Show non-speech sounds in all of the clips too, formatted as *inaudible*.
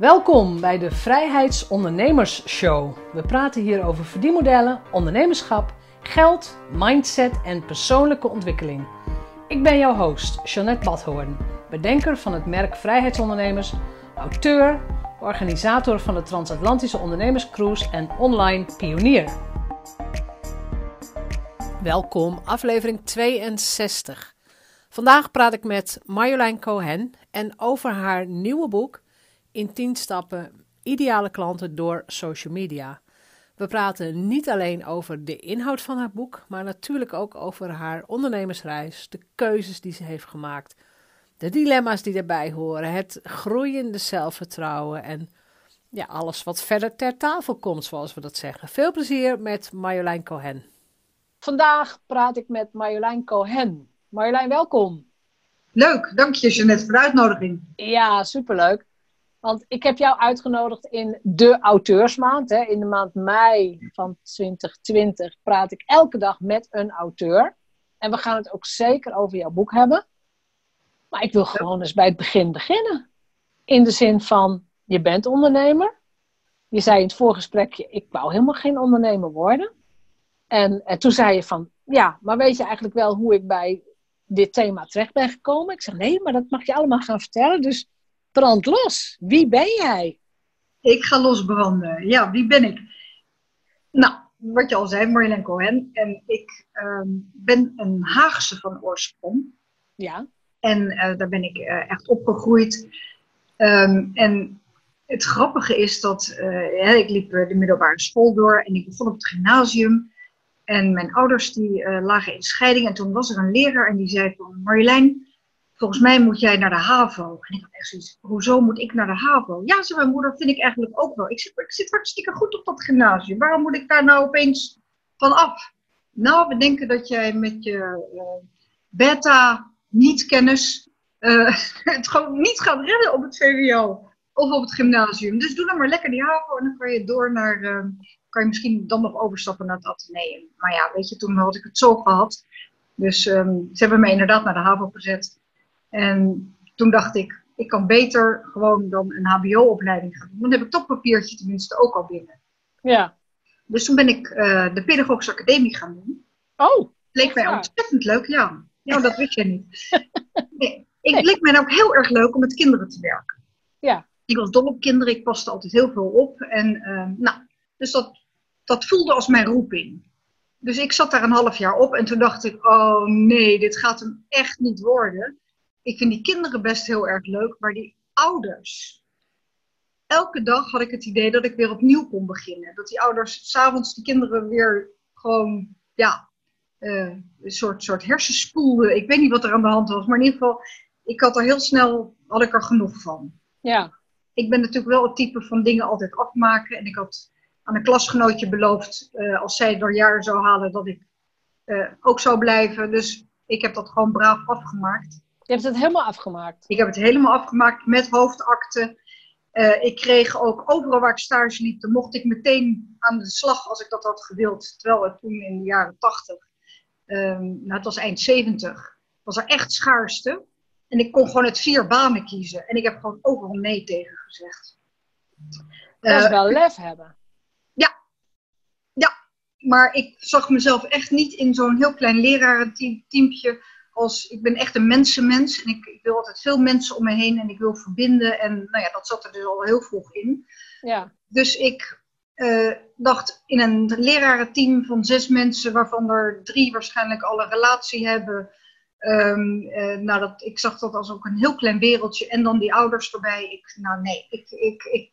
Welkom bij de Vrijheidsondernemers Show. We praten hier over verdienmodellen, ondernemerschap, geld, mindset en persoonlijke ontwikkeling. Ik ben jouw host, Jeanette Badhoorn, bedenker van het merk Vrijheidsondernemers, auteur, organisator van de Transatlantische Ondernemerscruise en online pionier. Welkom, aflevering 62. Vandaag praat ik met Marjolein Cohen en over haar nieuwe boek in 10 stappen ideale klanten door social media. We praten niet alleen over de inhoud van haar boek, maar natuurlijk ook over haar ondernemersreis, de keuzes die ze heeft gemaakt, de dilemma's die erbij horen, het groeiende zelfvertrouwen en ja, alles wat verder ter tafel komt, zoals we dat zeggen. Veel plezier met Marjolein Cohen. Vandaag praat ik met Marjolein Cohen. Marjolein, welkom. Leuk, dank je Jeanette voor de uitnodiging. Ja, superleuk. Want ik heb jou uitgenodigd in de auteursmaand. Hè. In de maand mei van 2020 praat ik elke dag met een auteur. En we gaan het ook zeker over jouw boek hebben. Maar ik wil gewoon eens bij het begin beginnen. In de zin van, je bent ondernemer. Je zei in het voorgesprekje, ik wou helemaal geen ondernemer worden. En, en toen zei je van, ja, maar weet je eigenlijk wel hoe ik bij dit thema terecht ben gekomen? Ik zeg, nee, maar dat mag je allemaal gaan vertellen. Dus brand los. Wie ben jij? Ik ga losbranden. Ja, wie ben ik? Nou, wat je al zei, Marjolein Cohen. En ik ehm, ben een Haagse van oorsprong. Ja. En uh, daar ben ik uh, echt opgegroeid. Um, en het grappige is dat uh, ik liep de middelbare school door en ik begon op het gymnasium. En mijn ouders die lagen in scheiding. En toen was er een leraar en die zei van Marjolein, volgens mij moet jij naar de HAVO. En ik had echt zoiets, hoezo moet ik naar de HAVO? Ja, zei mijn moeder, vind ik eigenlijk ook wel. Ik zit, ik zit hartstikke goed op dat gymnasium. Waarom moet ik daar nou opeens van af? Nou, we denken dat jij met je uh, beta niet-kennis uh, *laughs* het gewoon niet gaat redden op het VWO of op het gymnasium. Dus doe dan maar lekker die HAVO en dan kan je door naar, uh, kan je misschien dan nog overstappen naar het ateneum. Maar ja, weet je, toen had ik het zo gehad. Dus um, ze hebben me inderdaad naar de HAVO gezet. En toen dacht ik, ik kan beter gewoon dan een HBO-opleiding gaan doen. Dan heb ik toch papiertje tenminste ook al binnen. Ja. Dus toen ben ik uh, de Pedagogische Academie gaan doen. Oh. Leek mij ontzettend leuk, ja. Ja, dat wist je niet. *laughs* Nee, ik leek mij ook heel erg leuk om met kinderen te werken. Ja. Ik was dol op kinderen, ik paste altijd heel veel op. En uh, nou, dus dat, dat voelde als mijn roeping. Dus ik zat daar een half jaar op en toen dacht ik, oh nee, dit gaat hem echt niet worden ik vind die kinderen best heel erg leuk, maar die ouders. Elke dag had ik het idee dat ik weer opnieuw kon beginnen. Dat die ouders s'avonds de kinderen weer gewoon, ja, uh, een soort, soort hersenspoelden. Ik weet niet wat er aan de hand was, maar in ieder geval, ik had er heel snel, had ik er genoeg van. Ja. Ik ben natuurlijk wel het type van dingen altijd afmaken. En ik had aan een klasgenootje beloofd, uh, als zij door jaren zou halen, dat ik uh, ook zou blijven. Dus ik heb dat gewoon braaf afgemaakt. Je hebt het helemaal afgemaakt? Ik heb het helemaal afgemaakt met hoofdakte. Uh, ik kreeg ook overal waar ik stage liep, dan mocht ik meteen aan de slag als ik dat had gewild. Terwijl het toen in de jaren 80, um, nou het was eind 70, was er echt schaarste. En ik kon gewoon het vier banen kiezen. En ik heb gewoon overal nee tegen gezegd. Dat is uh, wel lef hebben. Ja. Ja. Maar ik zag mezelf echt niet in zo'n heel klein lerarenteampje als, ik ben echt een mensenmens en ik, ik, wil altijd veel mensen om me heen en ik wil verbinden. En nou ja, dat zat er dus al heel vroeg in. Ja. Dus ik uh, dacht in een lerarenteam van zes mensen, waarvan er drie waarschijnlijk al een relatie hebben. Um, uh, nou, dat, ik zag dat als ook een heel klein wereldje. En dan die ouders erbij. Ik, nou nee, ik, ik, ik,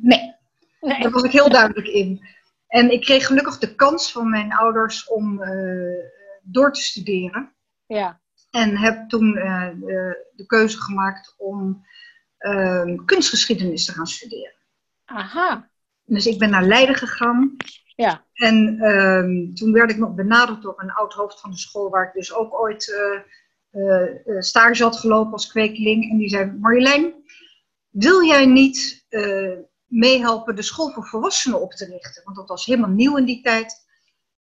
nee. nee. Daar was ik heel duidelijk in. En ik kreeg gelukkig de kans van mijn ouders om uh, door te studeren. Ja. En heb toen uh, de, de, keuze gemaakt om uh, kunstgeschiedenis te gaan studeren. Aha. Dus ik ben naar Leiden gegaan. Ja. En uh, toen werd ik nog benaderd door een oud hoofd van de school, waar ik dus ook ooit uh, stage had gelopen als kwekeling. En die zei: Marjolein, wil jij niet meehelpen de school voor volwassenen op te richten? Want dat was helemaal nieuw in die tijd.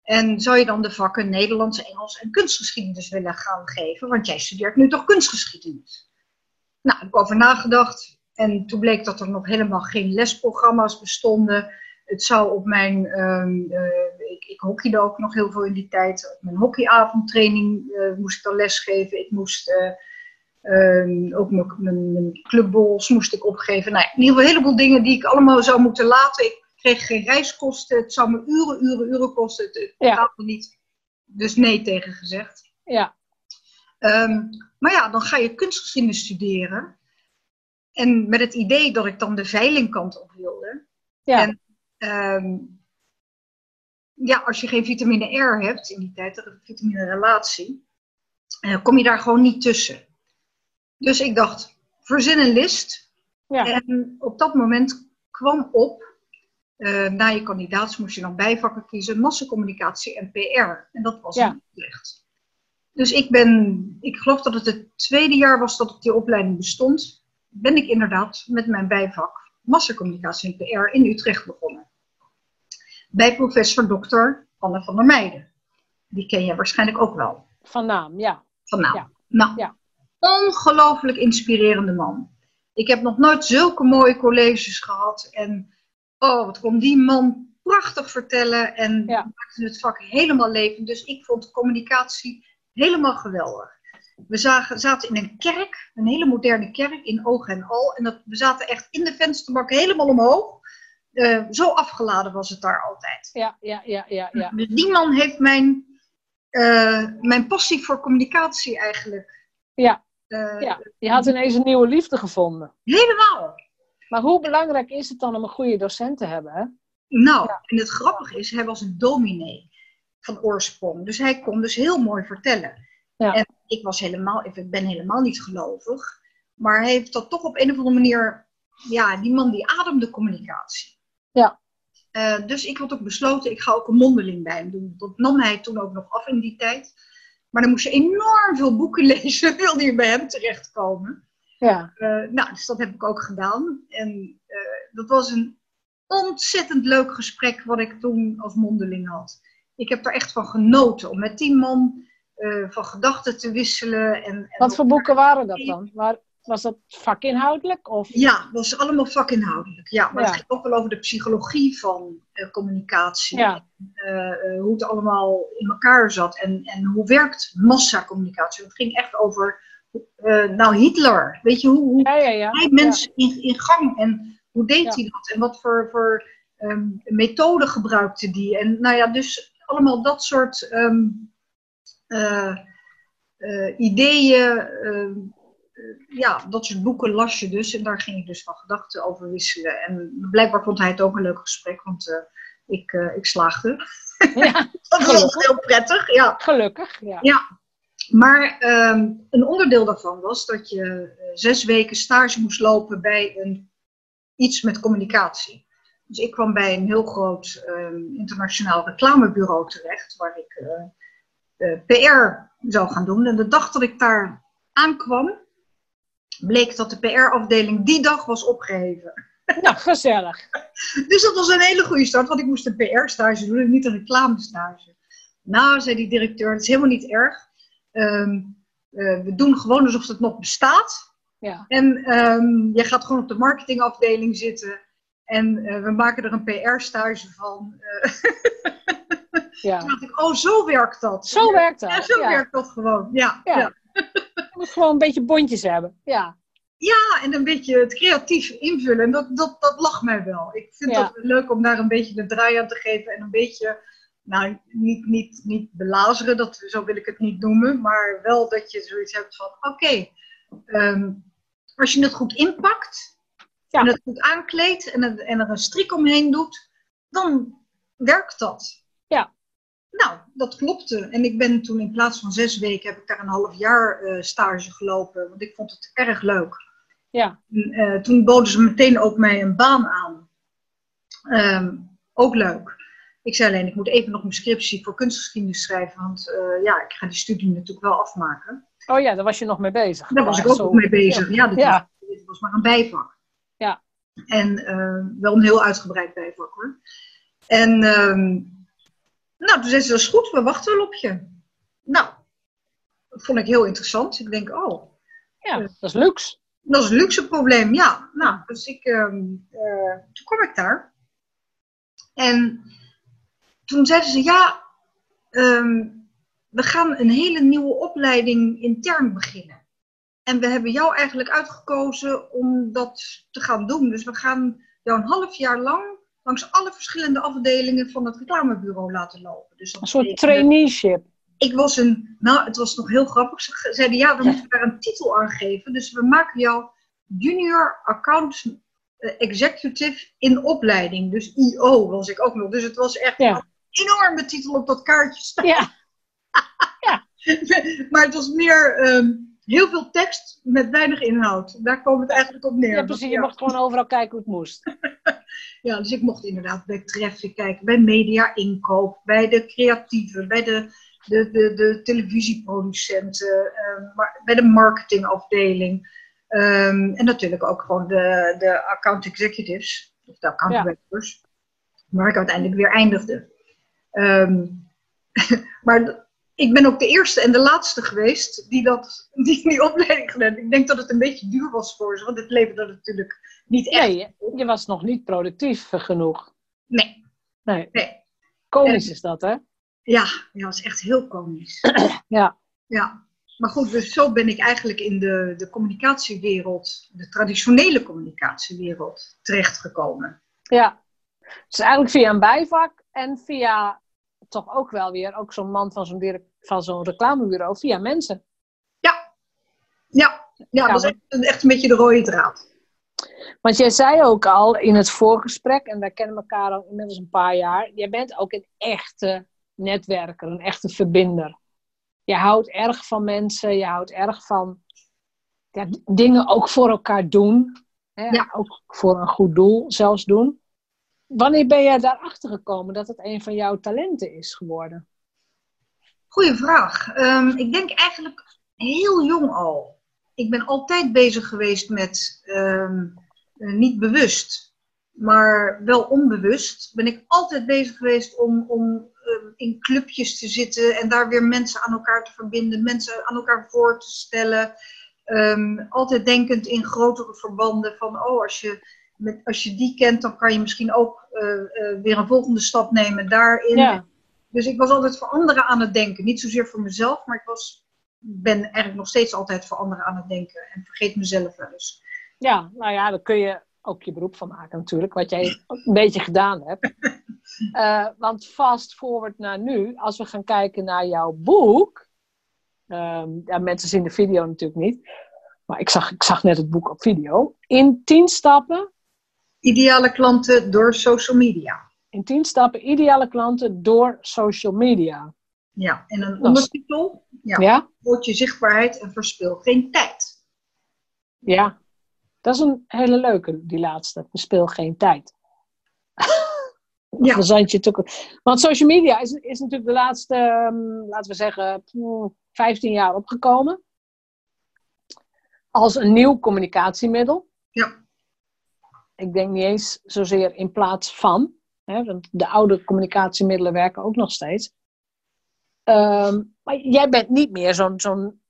En zou je dan de vakken Nederlands, Engels en kunstgeschiedenis willen gaan geven? Want jij studeert nu toch kunstgeschiedenis? Nou, ik heb over nagedacht. En toen bleek dat er nog helemaal geen lesprogramma's bestonden. Het zou op mijn, um, ik, ik hockeyde ook nog heel veel in die tijd. Op mijn hockeyavondtraining uh, moest ik dan lesgeven. Ik moest uh, ook mijn, mijn, clubbols moest ik opgeven. Nou, in ieder geval een heleboel dingen die ik allemaal zou moeten laten. Ik kreeg geen reiskosten. Het zou me uren, uren, uren kosten. Het, het niet. Dus nee tegen gezegd. Ja. Um, maar ja, dan ga je kunstgeschiedenis studeren. En met het idee dat ik dan de veilingkant op wilde. Ja. En um, ja, als je geen vitamine R hebt in die tijd, de vitamine relatie, uh, kom je daar gewoon niet tussen. Dus ik dacht, verzin een list. Ja. En op dat moment kwam op, uh, na je kandidaat moest je dan bijvakken kiezen, massacommunicatie en PR. En dat was Ja. Utrecht. Dus ik ben, ik geloof dat het het tweede jaar was dat die opleiding bestond, ben ik inderdaad met mijn bijvak massacommunicatie en PR in Utrecht begonnen. Bij professor dokter Anne van der Meijden. Die ken je waarschijnlijk ook wel. Van naam, ja. Van naam. Ja. Nou, Ja. ongelooflijk inspirerende man. Ik heb nog nooit zulke mooie colleges gehad. En oh, wat kon die man prachtig vertellen. En Ja. maakte het vak helemaal levend. Dus ik vond communicatie helemaal geweldig. We zagen, zaten in een kerk, een hele moderne kerk in Oog en Al. En dat, we zaten echt in de vensterbak helemaal omhoog. Eh, zo afgeladen was het daar altijd. Ja, ja, ja, ja, ja. Dus die man heeft mijn, eh, mijn passie voor communicatie eigenlijk. Ja. eh, ja. Je had ineens een nieuwe liefde gevonden. Helemaal. Maar hoe belangrijk is het dan om een goede docent te hebben? Hè? Nou, Ja. en het grappige is, hij was een dominee van oorsprong. Dus hij kon dus heel mooi vertellen. Ja. En ik was helemaal, ik ben helemaal niet gelovig. Maar hij heeft dat toch op een of andere manier, ja, die man die ademde communicatie. Ja. Eh, dus ik had ook besloten, ik ga ook een mondeling bij hem doen. Dat nam hij toen ook nog af in die tijd. Maar dan moest je enorm veel boeken *laughs* lezen, wilde je bij hem terechtkomen. Ja, Eh, nou, dus dat heb ik ook gedaan. En eh, dat was een ontzettend leuk gesprek wat ik toen als mondeling had. Ik heb er echt van genoten om met die man eh, van gedachten te wisselen. En, en wat voor boeken waren dat dan? Waar, was dat vakinhoudelijk? Of? Ja, dat was allemaal vakinhoudelijk. Ja, maar Ja. het ging ook wel over de psychologie van communicatie. Ja. Hoe het allemaal in elkaar zat. En, en hoe werkt massacommunicatie. Het ging echt over, eh, nou Hitler. Weet je, hoe, hoe Ja, ja, ja. hij mensen in, in gang en hoe deed Ja. hij dat? En wat voor, voor ehm, methoden gebruikte die? En nou ja, dus allemaal dat soort ehm, eh, eh, ideeën. ehm, eh, ja, dat soort boeken las je dus. En daar ging ik dus van gedachten over wisselen. En blijkbaar vond hij het ook een leuk gesprek, want ik, ik slaagde. Ja, *laughs* Dat was heel prettig, ja. gelukkig. Ja. Maar ehm, een onderdeel daarvan was dat je eh, zes weken stage moest lopen bij een, iets met communicatie. Dus ik kwam bij een heel groot ehm, internationaal reclamebureau terecht, waar ik eh, eh, PR zou gaan doen. En de dag dat ik daar aankwam, bleek dat de PR-afdeling die dag was opgeheven. Nou, gezellig. *laughs* Dus dat was een hele goede start, want ik moest een PR-stage doen en niet een reclamestage. Nou, zei die directeur, dat is helemaal niet erg. Ehm, eh, we doen gewoon alsof het nog bestaat. Ja. En ehm, je gaat gewoon op de marketingafdeling zitten. En eh, we maken er een PR-stage van. Eh, *laughs* Ja. toen dacht ik, oh, zo werkt dat. Zo werkt dat. Ja, zo ja. werkt dat gewoon. Ja, Ja. moet gewoon een beetje bondjes hebben. Ja. Ja, en een beetje het creatief invullen. En dat, dat, dat lag mij wel. Ik vind dat leuk om daar een beetje de draai aan te geven. En een beetje, nou, niet, niet, niet belazeren, dat, zo wil ik het niet noemen. Maar wel dat je zoiets hebt van, oké, ehm, als je het goed inpakt. Ja. En het goed aankleedt en, het- en er een strik omheen doet. Dan werkt dat. Ja. Nou, dat klopte. En ik ben toen in plaats van zes weken, heb ik daar een half jaar eh, stage gelopen. Want ik vond het erg leuk. Ja. En, eh, toen boden ze meteen ook mij een baan aan. Ehm, ook leuk. Ik zei alleen, ik moet even nog mijn scriptie voor kunstgeschiedenis schrijven. Want eh, ja, ik ga die studie natuurlijk wel afmaken. Oh ja, daar was je nog mee bezig. Daar was ik ook nog mee bezig. Ja, dit, Ja. Was, dit was maar een bijvak. Ja. En eh, wel een heel uitgebreid bijvak hoor. En ehm, nou, toen zei ze, dat is goed, we wachten wel op je. Nou, dat vond ik heel interessant. Ik denk, oh, Ja, dat is luxe. Dat is een luxe probleem, ja. Nou, dus ik, ehm, eh, toen kwam ik daar. En toen zeiden ze, ja, ehm, we gaan een hele nieuwe opleiding intern beginnen. En we hebben jou eigenlijk uitgekozen om dat te gaan doen. Dus we gaan jou een half jaar lang langs alle verschillende afdelingen van het reclamebureau laten lopen. Dus een soort traineeship. Ik was een, nou het was nog heel grappig, ze zeiden ja, dan moeten we daar een titel aan geven. Dus we maken jou junior account eh, executive in opleiding. Dus IO was ik ook nog. Dus het was echt enorme titel op dat kaartje staan. Ja. *laughs* ja. maar het was meer ehm, heel veel tekst met weinig inhoud. Daar kwam het eigenlijk op neer. Ja, precies. Je mocht gewoon overal kijken hoe het moest. *laughs* ja, dus ik mocht inderdaad bij Treffic kijken, bij media inkoop, bij de creatieven, bij de, de, de, de televisieproducenten, uh, bij de marketingafdeling. Um, en natuurlijk ook gewoon de, de account executives, of de account directors, waar ik uiteindelijk weer eindigde. Um, *laughs* maar ik ben ook de eerste en de laatste geweest die, dat, *laughs* die die opleiding gedaan Ik denk dat het een beetje duur was voor ze, want het leverde natuurlijk niet echt. Nee, je was nog niet productief genoeg. Nee. Nee. nee. Komisch is dat, hè? Ja, ja, dat is echt heel komisch. *clears throat* ja. Ja. Maar goed, dus zo ben ik eigenlijk in de, de communicatiewereld, de traditionele communicatiewereld, terechtgekomen. Ja, dus eigenlijk via een bijvak en via toch ook wel weer, ook zo'n man van zo'n, van zo'n reclamebureau, via mensen. Ja, ja, ja dat is echt, echt een beetje de rode draad. Want jij zei ook al in het voorgesprek, en wij kennen elkaar al inmiddels een paar jaar, jij bent ook een echte netwerker, een echte verbinder je houdt erg van mensen, je houdt erg van ja, dingen ook voor elkaar doen. Hè? Ja. Ook voor een goed doel zelfs doen. Wanneer ben jij daarachter gekomen dat het een van jouw talenten is geworden? Goeie vraag. Ehm, ik denk eigenlijk heel jong al. Ik ben altijd bezig geweest met, ehm, eh, niet bewust, maar wel onbewust, ben ik altijd bezig geweest om, om Ehm, in clubjes te zitten en daar weer mensen aan elkaar te verbinden, mensen aan elkaar voor te stellen. Altijd denkend in grotere verbanden van, oh, als je, met, als je die kent, dan kan je misschien ook uh, uh, weer een volgende stap nemen daarin. Ja. Dus ik was altijd voor anderen aan het denken. Niet zozeer voor mezelf, maar ik was, ben eigenlijk nog steeds altijd voor anderen aan het denken en vergeet mezelf wel eens. Ja, nou ja, daar kun je ook je beroep van maken natuurlijk, wat jij een beetje gedaan hebt. Uh, *laughs* want fast forward naar nu, als we gaan kijken naar jouw boek. Um, ja, mensen zien de video natuurlijk niet. Maar ik zag, ik zag net het boek op video. In 10 stappen. Ideale klanten door social media. In 10 stappen ideale klanten door social media. Ja, en een ondertitel. Ja. ja. Word je zichtbaarheid en verspil geen tijd. Ja, dat is een hele leuke, die laatste. Verspil geen tijd. Ja. Zandje Want social media is, is natuurlijk de laatste, um, laten we zeggen, 15 jaar opgekomen. Als een nieuw communicatiemiddel. Ja. Ik denk niet eens zozeer in plaats van. Hè, want de oude communicatiemiddelen werken ook nog steeds. Um, maar jij bent niet meer zo'n, zo'n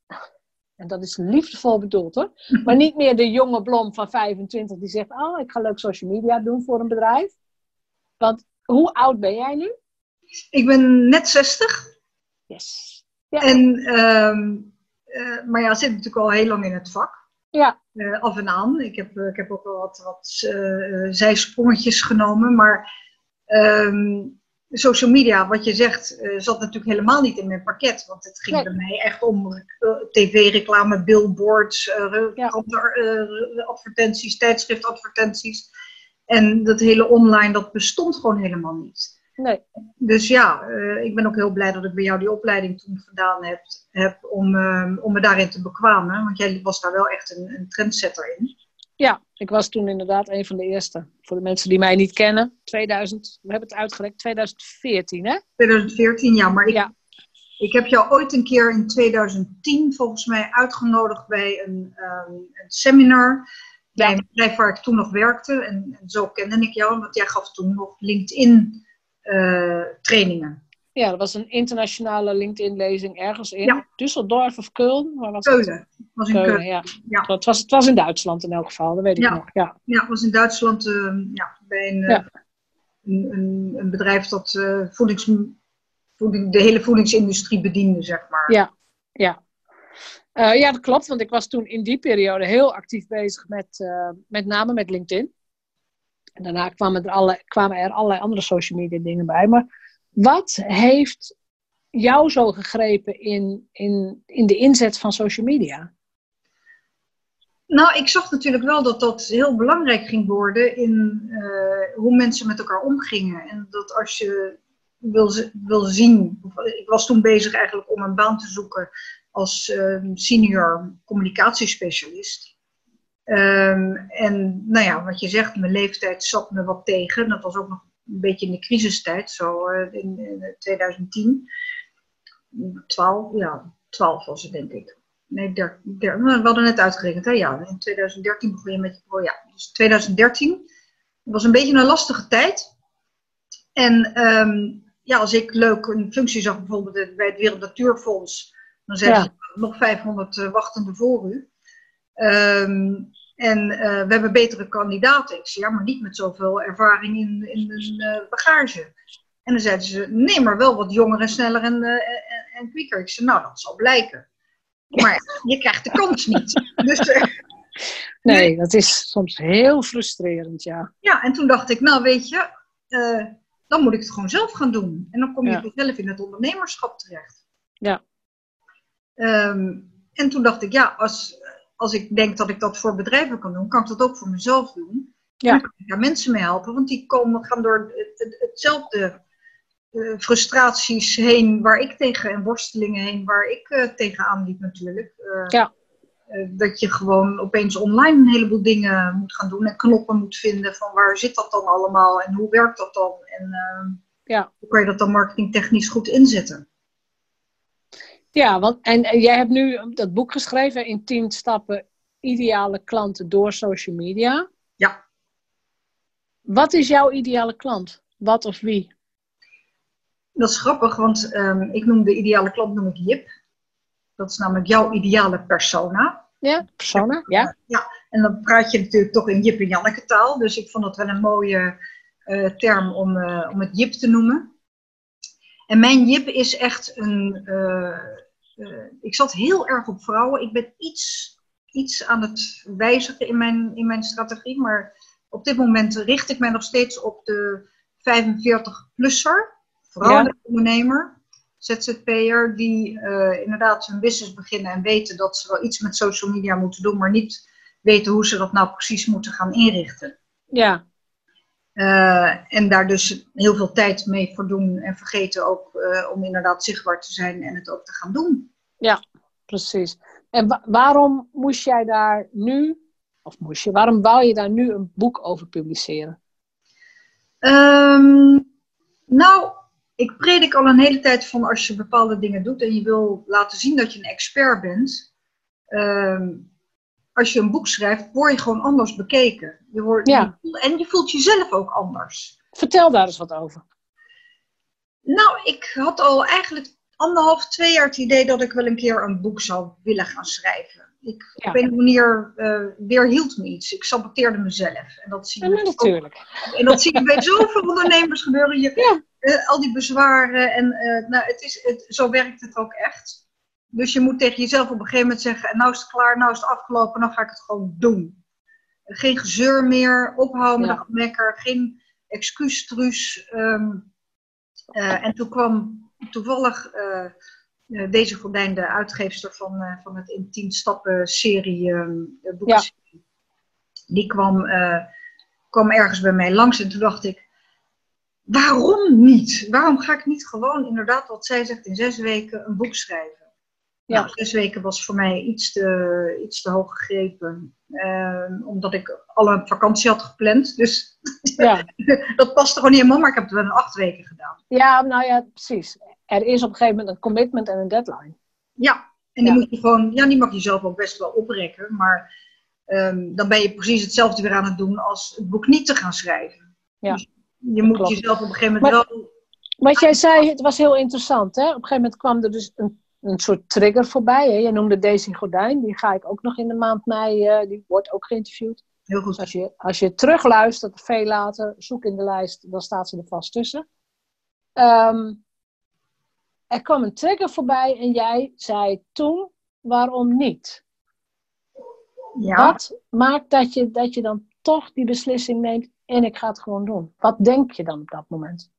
en dat is liefdevol bedoeld hoor, *laughs* maar niet meer de jonge blom van 25 die zegt, oh ik ga leuk social media doen voor een bedrijf. Want hoe oud ben jij nu? Ik ben net 60. Yes. Ja. En, ehm, eh, maar ja, zit natuurlijk al heel lang in het vak. Ja. Uh, af en aan. Ik heb, ik heb ook wel wat, wat uh, zijsprongetjes genomen. Maar um, social media, wat je zegt, zat natuurlijk helemaal niet in mijn pakket. Want het ging bij mij echt om tv-reclame, billboards, ja. advertenties, tijdschriftadvertenties. En dat hele online, dat bestond gewoon helemaal niet. Nee. Dus ja, ik ben ook heel blij dat ik bij jou die opleiding toen gedaan heb, heb om, uh, om me daarin te bekwamen. Want jij was daar wel echt een, een trendsetter in. Ja, ik was toen inderdaad een van de eerste. Voor de mensen die mij niet kennen, 2000, we hebben het uitgelegd, 2014 hè? 2014, ja, maar ik, ja. ik heb jou ooit een keer in 2010 volgens mij uitgenodigd bij een, um, een seminar bij een bedrijf waar ik toen nog werkte. En, en, zo kende ik jou, want jij gaf toen nog LinkedIn uh, trainingen. Ja, dat was een internationale LinkedIn-lezing ergens in Ja. Düsseldorf of Köln. Waar was het? Keulen. was in Keulen, Keulen. ja. Ja. Het, was, het was in Duitsland in elk geval, dat weet ik Ja. nog. Ja. Ja, was in Duitsland eh, ja, bij een, eh, een, een, een bedrijf dat eh, voedings, voeding, de hele voedingsindustrie bediende, zeg maar. Ja. Ja. Eh, ja, dat klopt, want ik was toen in die periode heel actief bezig met, met name met LinkedIn. En daarna kwamen er, alle, kwamen er allerlei andere social media dingen bij. Maar wat heeft jou zo gegrepen in, in, in de inzet van social media? Nou, ik zag natuurlijk wel dat dat heel belangrijk ging worden in eh, hoe mensen met elkaar omgingen. En dat als je wil, wil zien. Ik was toen bezig eigenlijk om een baan te zoeken als eh, senior communicatiespecialist. Ehm, en nou ja, wat je zegt, mijn leeftijd zat me wat tegen. Dat was ook nog een beetje in de crisistijd, zo eh, in, in 2010. 12, ja, 12 was het denk ik. Nee, der, der- we hadden net uitgerekend, hè? Ja, in 2013 begon je met je. Ja, dus 2013 was een beetje een lastige tijd. En ehm, ja, als ik leuk een functie zag, bijvoorbeeld bij het Wereld Natuurfonds, dan zeiden Ja. ze nog 500 eh, wachtende voor u. Ehm, en eh, we hebben betere kandidaten. Ik zei, ja, maar niet met zoveel ervaring in, in een eh, bagage. En dan zeiden ze, nee, maar wel wat jonger en sneller en, eh, en, en kwieker. Ik zei, nou, dat zal blijken. Maar je krijgt de kans niet. Dus *laughs* Nee, dat is soms heel frustrerend, ja. ja, en toen dacht ik, nou weet je, dan moet ik het gewoon zelf gaan doen. En dan kom je Ja. vanzelf in het ondernemerschap terecht. Ja. Ehm, en toen dacht ik, ja, als, als ik denk dat ik dat voor bedrijven kan doen, kan ik dat ook voor mezelf doen. Ja. En dan kan ik daar mensen mee helpen, want die komen, gaan door het, het- hetzelfde eh, frustraties heen waar ik tegen en worstelingen heen waar ik eh, tegenaan liep natuurlijk. Eh, Ja. dat je gewoon opeens online een heleboel dingen moet gaan doen en knoppen moet vinden van waar zit dat dan allemaal en hoe werkt dat dan en Ja. hoe kan je dat dan marketingtechnisch goed inzetten. Ja, want, en, jij hebt nu dat boek geschreven in 10 stappen ideale klanten door social media. Ja. Wat is jouw ideale klant? Wat of wie? Dat is grappig, want ehm, ik noem de ideale klant noem ik Jip. Dat is namelijk jouw ideale persona. Ja, persona? Ja. En dan praat je natuurlijk toch in Jip en Janneke taal. Dus ik vond dat wel een mooie eh, term om, eh, om het Jip te noemen. En mijn Jip is echt een. eh, eh, ik zat heel erg op vrouwen. Ik ben iets, iets aan het wijzigen in mijn, in mijn strategie. Maar op dit moment richt ik mij nog steeds op de 45-plusser. Vrouwelijke ondernemer. ZZP'er die eh, inderdaad hun business beginnen en weten dat ze wel iets met social media moeten doen, maar niet weten hoe ze dat nou precies moeten gaan inrichten. Ja, Eh, en daar dus heel veel tijd mee voor doen en vergeten ook eh, om inderdaad zichtbaar te zijn en het ook te gaan doen. precies. En wa- waarom moest jij daar nu, of moest je, waarom wou je daar nu een boek over publiceren? Ehm, nou, ik predik al een hele tijd van als je bepaalde dingen doet en je wil laten zien dat je een expert bent. ehm, als je een boek schrijft, word je gewoon anders bekeken. Je wordt, Ja. En je voelt jezelf ook anders. Vertel daar eens wat over. Nou, ik had al eigenlijk anderhalf, twee jaar het idee dat ik wel een keer een boek zou willen gaan schrijven. Ik, Ja. Op een manier eh weerhield me iets. Ik saboteerde mezelf. En dat zie Ja, je, ook- natuurlijk. en dat zie je bij zoveel ondernemers gebeuren. Je, *laughs* Ja. eh, al die bezwaren. En eh, nou, het is, het, zo werkt het ook echt. Dus je moet tegen jezelf op een gegeven moment zeggen: en nou is het klaar, nou is het afgelopen, dan ga ik het gewoon doen. Geen gezeur meer, ophouden met Ja. gemekker, geen excuustruus. Ehm, eh, en toen kwam toevallig eh, eh, deze Gordijn, de uitgeefster van, van het in 10 stappen serie ehm boeken. Die kwam, kwam ergens bij mij langs en toen dacht ik, waarom niet? Waarom ga ik niet gewoon inderdaad, wat zij zegt, in zes weken een boek schrijven? Ja. Nou, zes weken was voor mij iets te, iets te hoog gegrepen. Ehm, omdat ik al een vakantie had gepland. Dus *laughs* Ja. dat paste gewoon niet helemaal. Maar ik heb het wel in acht weken gedaan. ja, nou ja, precies. Er is op een gegeven moment een commitment en een deadline. Ja, en die Ja. moet je gewoon, ja, die mag je zelf ook best wel oprekken. Maar ehm, dan ben je precies hetzelfde weer aan het doen als het boek niet te gaan schrijven. Ja, Dus je moet klopt. jezelf op een gegeven moment wel wat jij zei, het was heel interessant. Hè? Op een gegeven moment kwam er dus een, een soort trigger voorbij. Hè? Je noemde Daisy Gordijn. Die ga ik ook nog in de maand mei, uh, die wordt ook geïnterviewd. Heel goed. Als je, als je terugluistert, veel later, zoek in de lijst, dan staat ze er vast tussen. Um, er kwam een trigger voorbij en jij zei toen, waarom niet? Ja. Wat maakt dat je, dat je dan toch die beslissing neemt en ik ga het gewoon doen? Wat denk je dan op dat moment?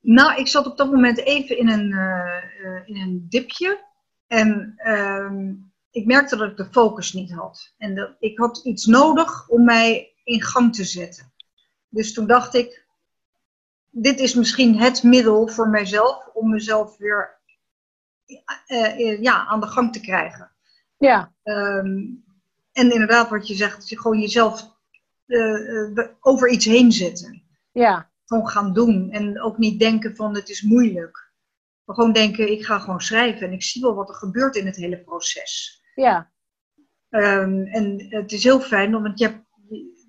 Nou, ik zat op dat moment even in een, uh, in een dipje. En uh, ik merkte dat ik de focus niet had. En dat, ik had iets nodig om mij in gang te zetten. Dus toen dacht ik, dit is misschien het middel voor mijzelf om mezelf weer uh, ja, aan de gang te krijgen. Ja. Um, en inderdaad, wat je zegt, gewoon jezelf uh, over iets heen zetten. Ja. Gewoon gaan doen. En ook niet denken van het is moeilijk. Maar gewoon denken, ik ga gewoon schrijven en ik zie wel wat er gebeurt in het hele proces. Ja. Um, en het is heel fijn, want je hebt,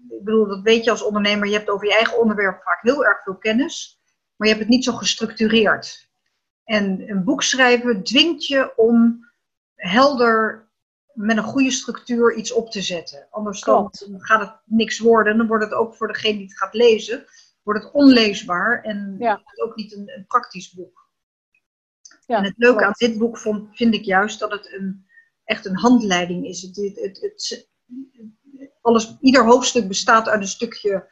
ik bedoel, dat weet je als ondernemer, je hebt over je eigen onderwerp vaak heel erg veel kennis, maar je hebt het niet zo gestructureerd. En een boek schrijven dwingt je om helder met een goede structuur iets op te zetten. Anders dan gaat het niks worden. Dan wordt het ook voor degene die het gaat lezen, wordt het onleesbaar en ja. ook niet een, een praktisch boek. Ja, en het leuke klopt. aan dit boek vond, vind ik juist dat het een, echt een handleiding is. Het, het, het, alles, ieder hoofdstuk bestaat uit een stukje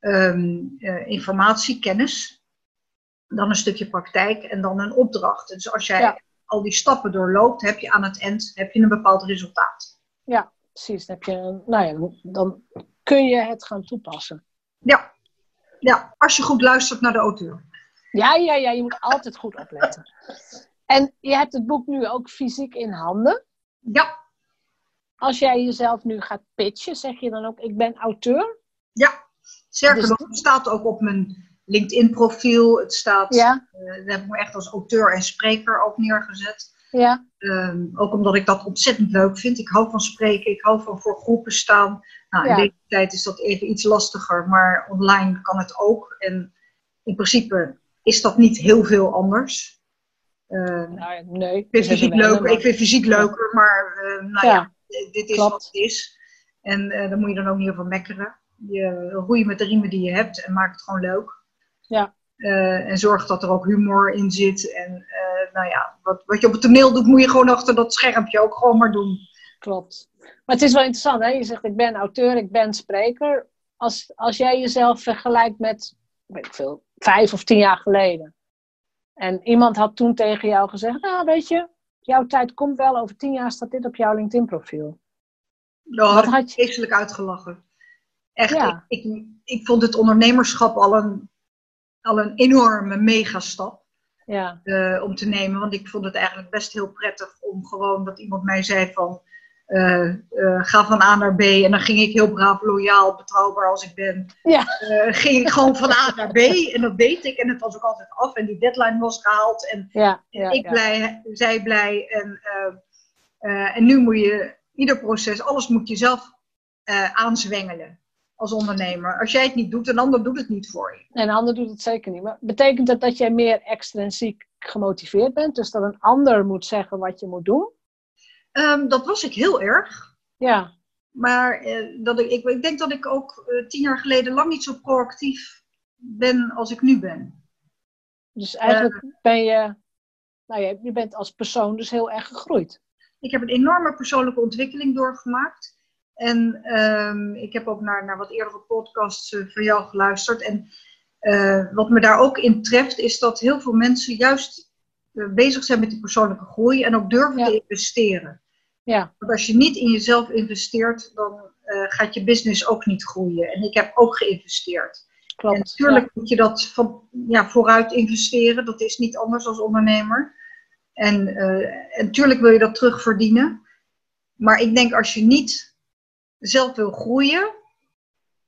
um, uh, informatie, kennis, dan een stukje praktijk en dan een opdracht. Dus als jij Ja. al die stappen doorloopt, heb je aan het eind heb je een bepaald resultaat. Ja, precies. Dan, heb je, nou ja, dan kun je het gaan toepassen. Ja. ja, als je goed luistert naar de auteur. Ja, ja, ja, je moet altijd goed opletten. En je hebt het boek nu ook fysiek in handen. Ja, Als jij jezelf nu gaat pitchen, zeg je dan ook: Ik ben auteur? ja. Sterker Dus- nog, het staat ook op mijn LinkedIn-profiel. Het staat, Ja, eh, daar heb ik me echt als auteur en spreker ook neergezet. ja, Ehm, ook omdat ik dat ontzettend leuk vind. Ik hou van spreken, ik hou van voor groepen staan. Nou, Ja. in deze tijd is dat even iets lastiger, maar online kan het ook. En in principe is dat niet heel veel anders. Nou, ja, nee. ik vind fysiek ik vind fysiek leuker, maar eh, nou Ja. ja, dit is klopt. wat het is. En eh daar moet je dan ook niet over mekkeren. Je roeit met de riemen die je hebt en maak het gewoon leuk. Ja. Eh, en zorg dat er ook humor in zit. En eh, nou ja, wat, wat je op het toneel doet, moet je gewoon achter dat schermpje ook gewoon maar doen. Klopt. Maar het is wel interessant, hè? Je zegt: Ik ben auteur, ik ben spreker. Als, als jij jezelf vergelijkt met, weet ik veel, vijf of tien jaar geleden. En iemand had toen tegen jou gezegd: Nou, weet je, jouw tijd komt wel, over tien jaar staat dit op jouw LinkedIn-profiel. Daar Wat had had je? vreselijk uitgelachen. Echt, Ja. ik, ik, ik vond het ondernemerschap al een, al een enorme megastap. Ja, eh, om te nemen. Want ik vond het eigenlijk best heel prettig om gewoon dat iemand mij zei van eh, eh, ga van A naar B. En dan ging ik heel braaf, loyaal, betrouwbaar als ik ben. Ja. eh, ging ik gewoon van A naar B. En dat deed ik. En het was ook altijd af. En die deadline was gehaald. En ja, ja. ik blij, zij blij. En, en nu moet je ieder proces, alles moet je zelf aanzwengelen als ondernemer. Als jij het niet doet, een ander doet het niet voor je. En een ander doet het zeker niet. Maar betekent dat dat jij meer extrinsiek gemotiveerd bent? Dus dat een ander moet zeggen wat je moet doen? Ehm, dat was ik heel erg. Ja, Maar eh, dat ik, ik, ik denk dat ik ook eh, tien jaar geleden lang niet zo proactief ben als ik nu ben. dus eigenlijk ben je, nou ja, je bent als persoon dus heel erg gegroeid. Ik heb een enorme persoonlijke ontwikkeling doorgemaakt. En ehm, ik heb ook naar, naar wat eerdere podcasts eh, van jou geluisterd. En eh, wat me daar ook in treft, is dat heel veel mensen juist eh, bezig zijn met die persoonlijke groei en ook durven Ja. te investeren. Ja, Want als je niet in jezelf investeert, dan eh, gaat je business ook niet groeien. En ik heb ook geïnvesteerd. klopt. En natuurlijk moet je dat van, ja, vooruit investeren. Dat is niet anders als ondernemer. En, eh, en natuurlijk wil je dat terugverdienen. Maar ik denk als je niet zelf wil groeien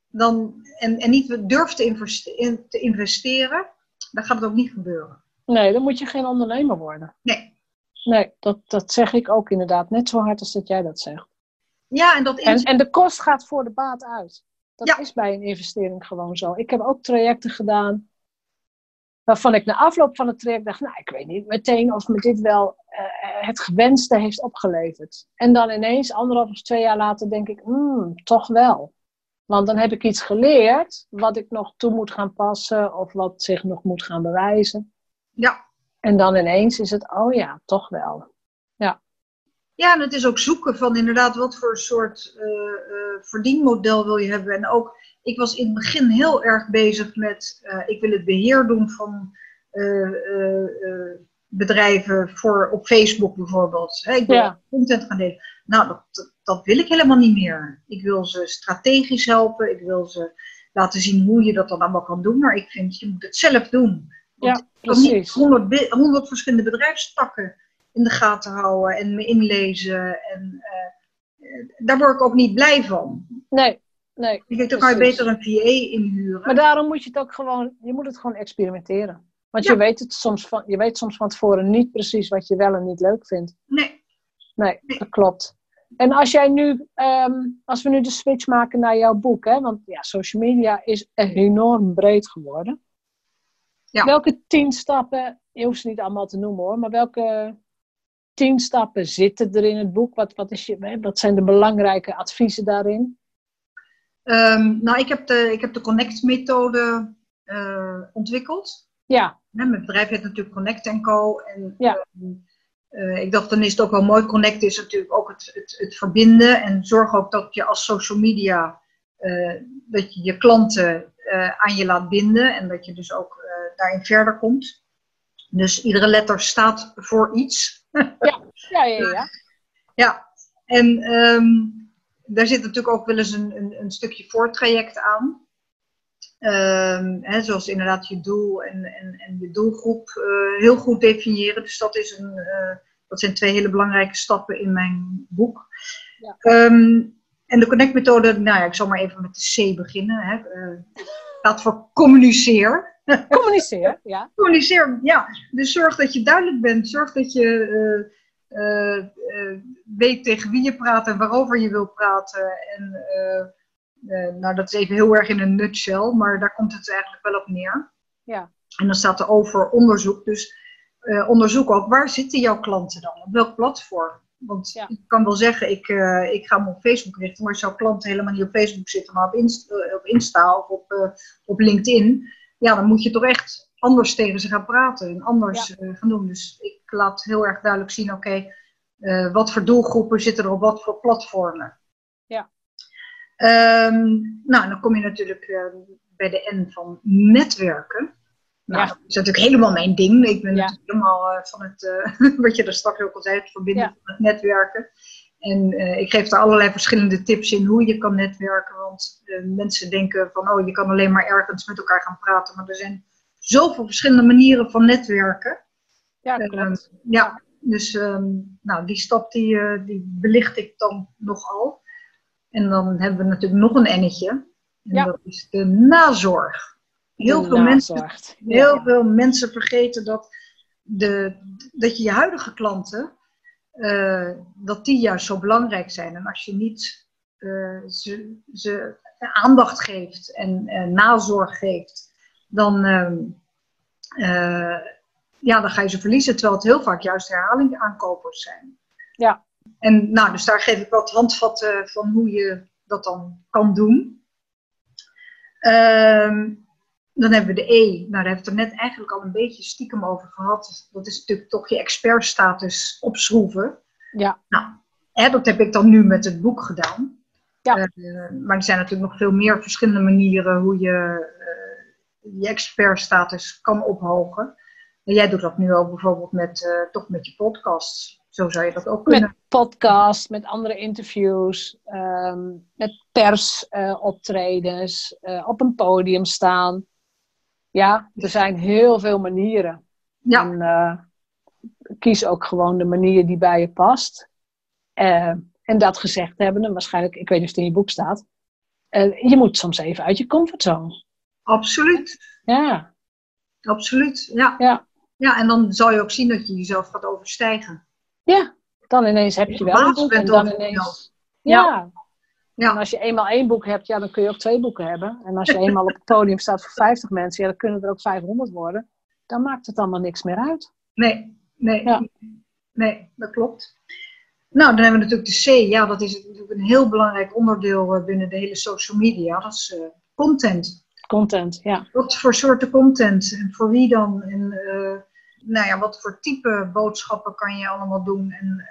dan, en, en niet durft te, investe- in- te investeren, dan gaat het ook niet gebeuren. Nee, dan moet je geen ondernemer worden. Nee. Nee, dat, dat zeg ik ook inderdaad. Net zo hard als dat jij dat zegt. Ja, en dat En, is. en de kost gaat voor de baat uit. Dat Ja. is bij een investering gewoon zo. Ik heb ook trajecten gedaan waarvan ik na afloop van het traject dacht, nou, ik weet niet meteen of me dit wel uh, het gewenste heeft opgeleverd. En dan ineens, anderhalf of twee jaar later, denk ik, hmm, toch wel. Want dan heb ik iets geleerd wat ik nog toe moet gaan passen of wat zich nog moet gaan bewijzen. Ja. En dan ineens is het, oh ja, toch wel. Ja. Ja, en het is ook zoeken van inderdaad wat voor soort uh, uh, verdienmodel wil je hebben. En ook, ik was in het begin heel erg bezig met, uh, ik wil het beheer doen van bedrijven voor, op Facebook bijvoorbeeld. Hè, ik wil Ja. content gaan delen. Nou, dat, dat, dat wil ik helemaal niet meer. Ik wil ze strategisch helpen. Ik wil ze laten zien hoe je dat dan allemaal kan doen. Maar ik vind, je moet het zelf doen. Want Ja, precies. honderd be- honderd verschillende bedrijfstakken in de gaten houden en me inlezen. En eh, daar word ik ook niet blij van. Nee, nee. Ik denk, dan kan je beter een VA inhuren. Maar daarom moet je het ook gewoon, je moet het gewoon experimenteren. Want Ja. je, weet het soms van, je weet soms van tevoren niet precies wat je wel en niet leuk vindt. Nee, Nee, dat klopt. En als jij nu, ehm, als we nu de switch maken naar jouw boek, hè, want ja, social media is enorm breed geworden. Ja. Welke tien stappen, je hoeft ze niet allemaal te noemen hoor, maar welke tien stappen zitten er in het boek? Wat, wat, is je, wat zijn de belangrijke adviezen daarin? Ehm, nou, ik heb de, ik heb de Connect-methode eh, ontwikkeld. Ja, Hè, mijn bedrijf heet natuurlijk Connect Co. En Ja. ehm, eh, ik dacht, dan is het ook wel mooi. Connect is natuurlijk ook het, het, het verbinden. En zorg ook dat je als social media, eh, dat je je klanten aan je laat binden. En dat je dus ook daarin verder komt. Dus iedere letter staat voor iets. ja, ja, ja. *laughs* Ja, en ehm, daar zit natuurlijk ook wel eens een, een, een stukje voortraject aan. Ehm, hè, zoals inderdaad je doel en, en, en je doelgroep eh, heel goed definiëren. Dus dat, is een, eh, dat zijn twee hele belangrijke stappen in mijn boek. Ja. Ehm, en de Connect-methode, nou ja, ik zal maar even met de C beginnen. Hè. Staat voor communiceer. *laughs* Communiceer, ja. Communiceer, ja. Dus zorg dat je duidelijk bent. Zorg dat je eh, eh, eh, weet tegen wie je praat en waarover je wil praten. En nou, dat is even heel erg in een nutshell, maar daar komt het eigenlijk wel op neer. Ja. En dan staat er over onderzoek. Dus onderzoek ook, waar zitten jouw klanten dan? Op welk platform? Want Ja. ik kan wel zeggen, ik, ik ga me op Facebook richten, maar als jouw klanten helemaal niet op Facebook zitten, maar op Insta, op Insta of op, op LinkedIn, ja, dan moet je toch echt anders tegen ze gaan praten en anders eh, gaan doen. Dus ik laat heel erg duidelijk zien, oké, eh, wat voor doelgroepen zitten er op wat voor platformen. Ja. Ehm, nou, dan kom je natuurlijk eh, bij de N van netwerken. Nou, Ja. dat is natuurlijk helemaal mijn ding. Ik ben Ja. natuurlijk helemaal eh, van het, *laughs* wat je er straks ook al zei, het verbinden van het netwerken. En eh, ik geef daar allerlei verschillende tips in hoe je kan netwerken. Want eh, mensen denken van, oh, je kan alleen maar ergens met elkaar gaan praten. Maar er zijn zoveel verschillende manieren van netwerken. Ja, Ehm, ja, dus ehm, nou, die stap die, eh, die belicht ik dan nogal. En dan hebben we natuurlijk nog een ennetje. En Ja. dat is de nazorg. Heel, De veel mensen, heel Ja, veel mensen vergeten dat, de, dat je je huidige klanten, eh, dat die juist zo belangrijk zijn. En als je niet eh, ze, ze aandacht geeft en eh, nazorg geeft, dan, ehm, eh, ja, dan ga je ze verliezen. Terwijl het heel vaak juist herhaling aankopers zijn. Ja. En nou, dus daar geef ik wat handvatten van hoe je dat dan kan doen. Ehm, dan hebben we de E. Nou, daar hebben we het er net eigenlijk al een beetje stiekem over gehad. Dat is natuurlijk toch je expertstatus opschroeven. Ja. Nou, hè, dat heb ik dan nu met het boek gedaan. Ja. Eh, maar er zijn natuurlijk nog veel meer verschillende manieren hoe je eh, je expertstatus kan ophogen. En jij doet dat nu ook bijvoorbeeld met, eh, toch met je podcasts. Zo zou je dat ook kunnen. Met podcast, met andere interviews, ehm, met persoptredens, op een podium staan. Ja, er zijn heel veel manieren. Ja. En eh, kies ook gewoon de manier die bij je past. Eh, en dat gezegd hebben, en waarschijnlijk, ik weet niet of het in je boek staat, eh, je moet soms even uit je comfortzone. Absoluut. Ja, Absoluut. Ja. ja, ja, en dan zal je ook zien dat je jezelf gaat overstijgen. ja. Dan ineens heb je wel een boek en dan ineens... Ja. Ja. En als je eenmaal één boek hebt, ja, dan kun je ook twee boeken hebben. En als je eenmaal op het podium staat voor 50 mensen, ja, dan kunnen er ook 500 worden. dan maakt het allemaal niks meer uit. Nee, nee, Ja. nee, dat klopt. Nou, dan hebben we natuurlijk de C. Ja, dat is natuurlijk een heel belangrijk onderdeel eh, binnen de hele social media. Dat is eh, content. Content, ja. Wat voor soorten content en voor wie dan? En eh, nou ja, wat voor type boodschappen kan je allemaal doen? En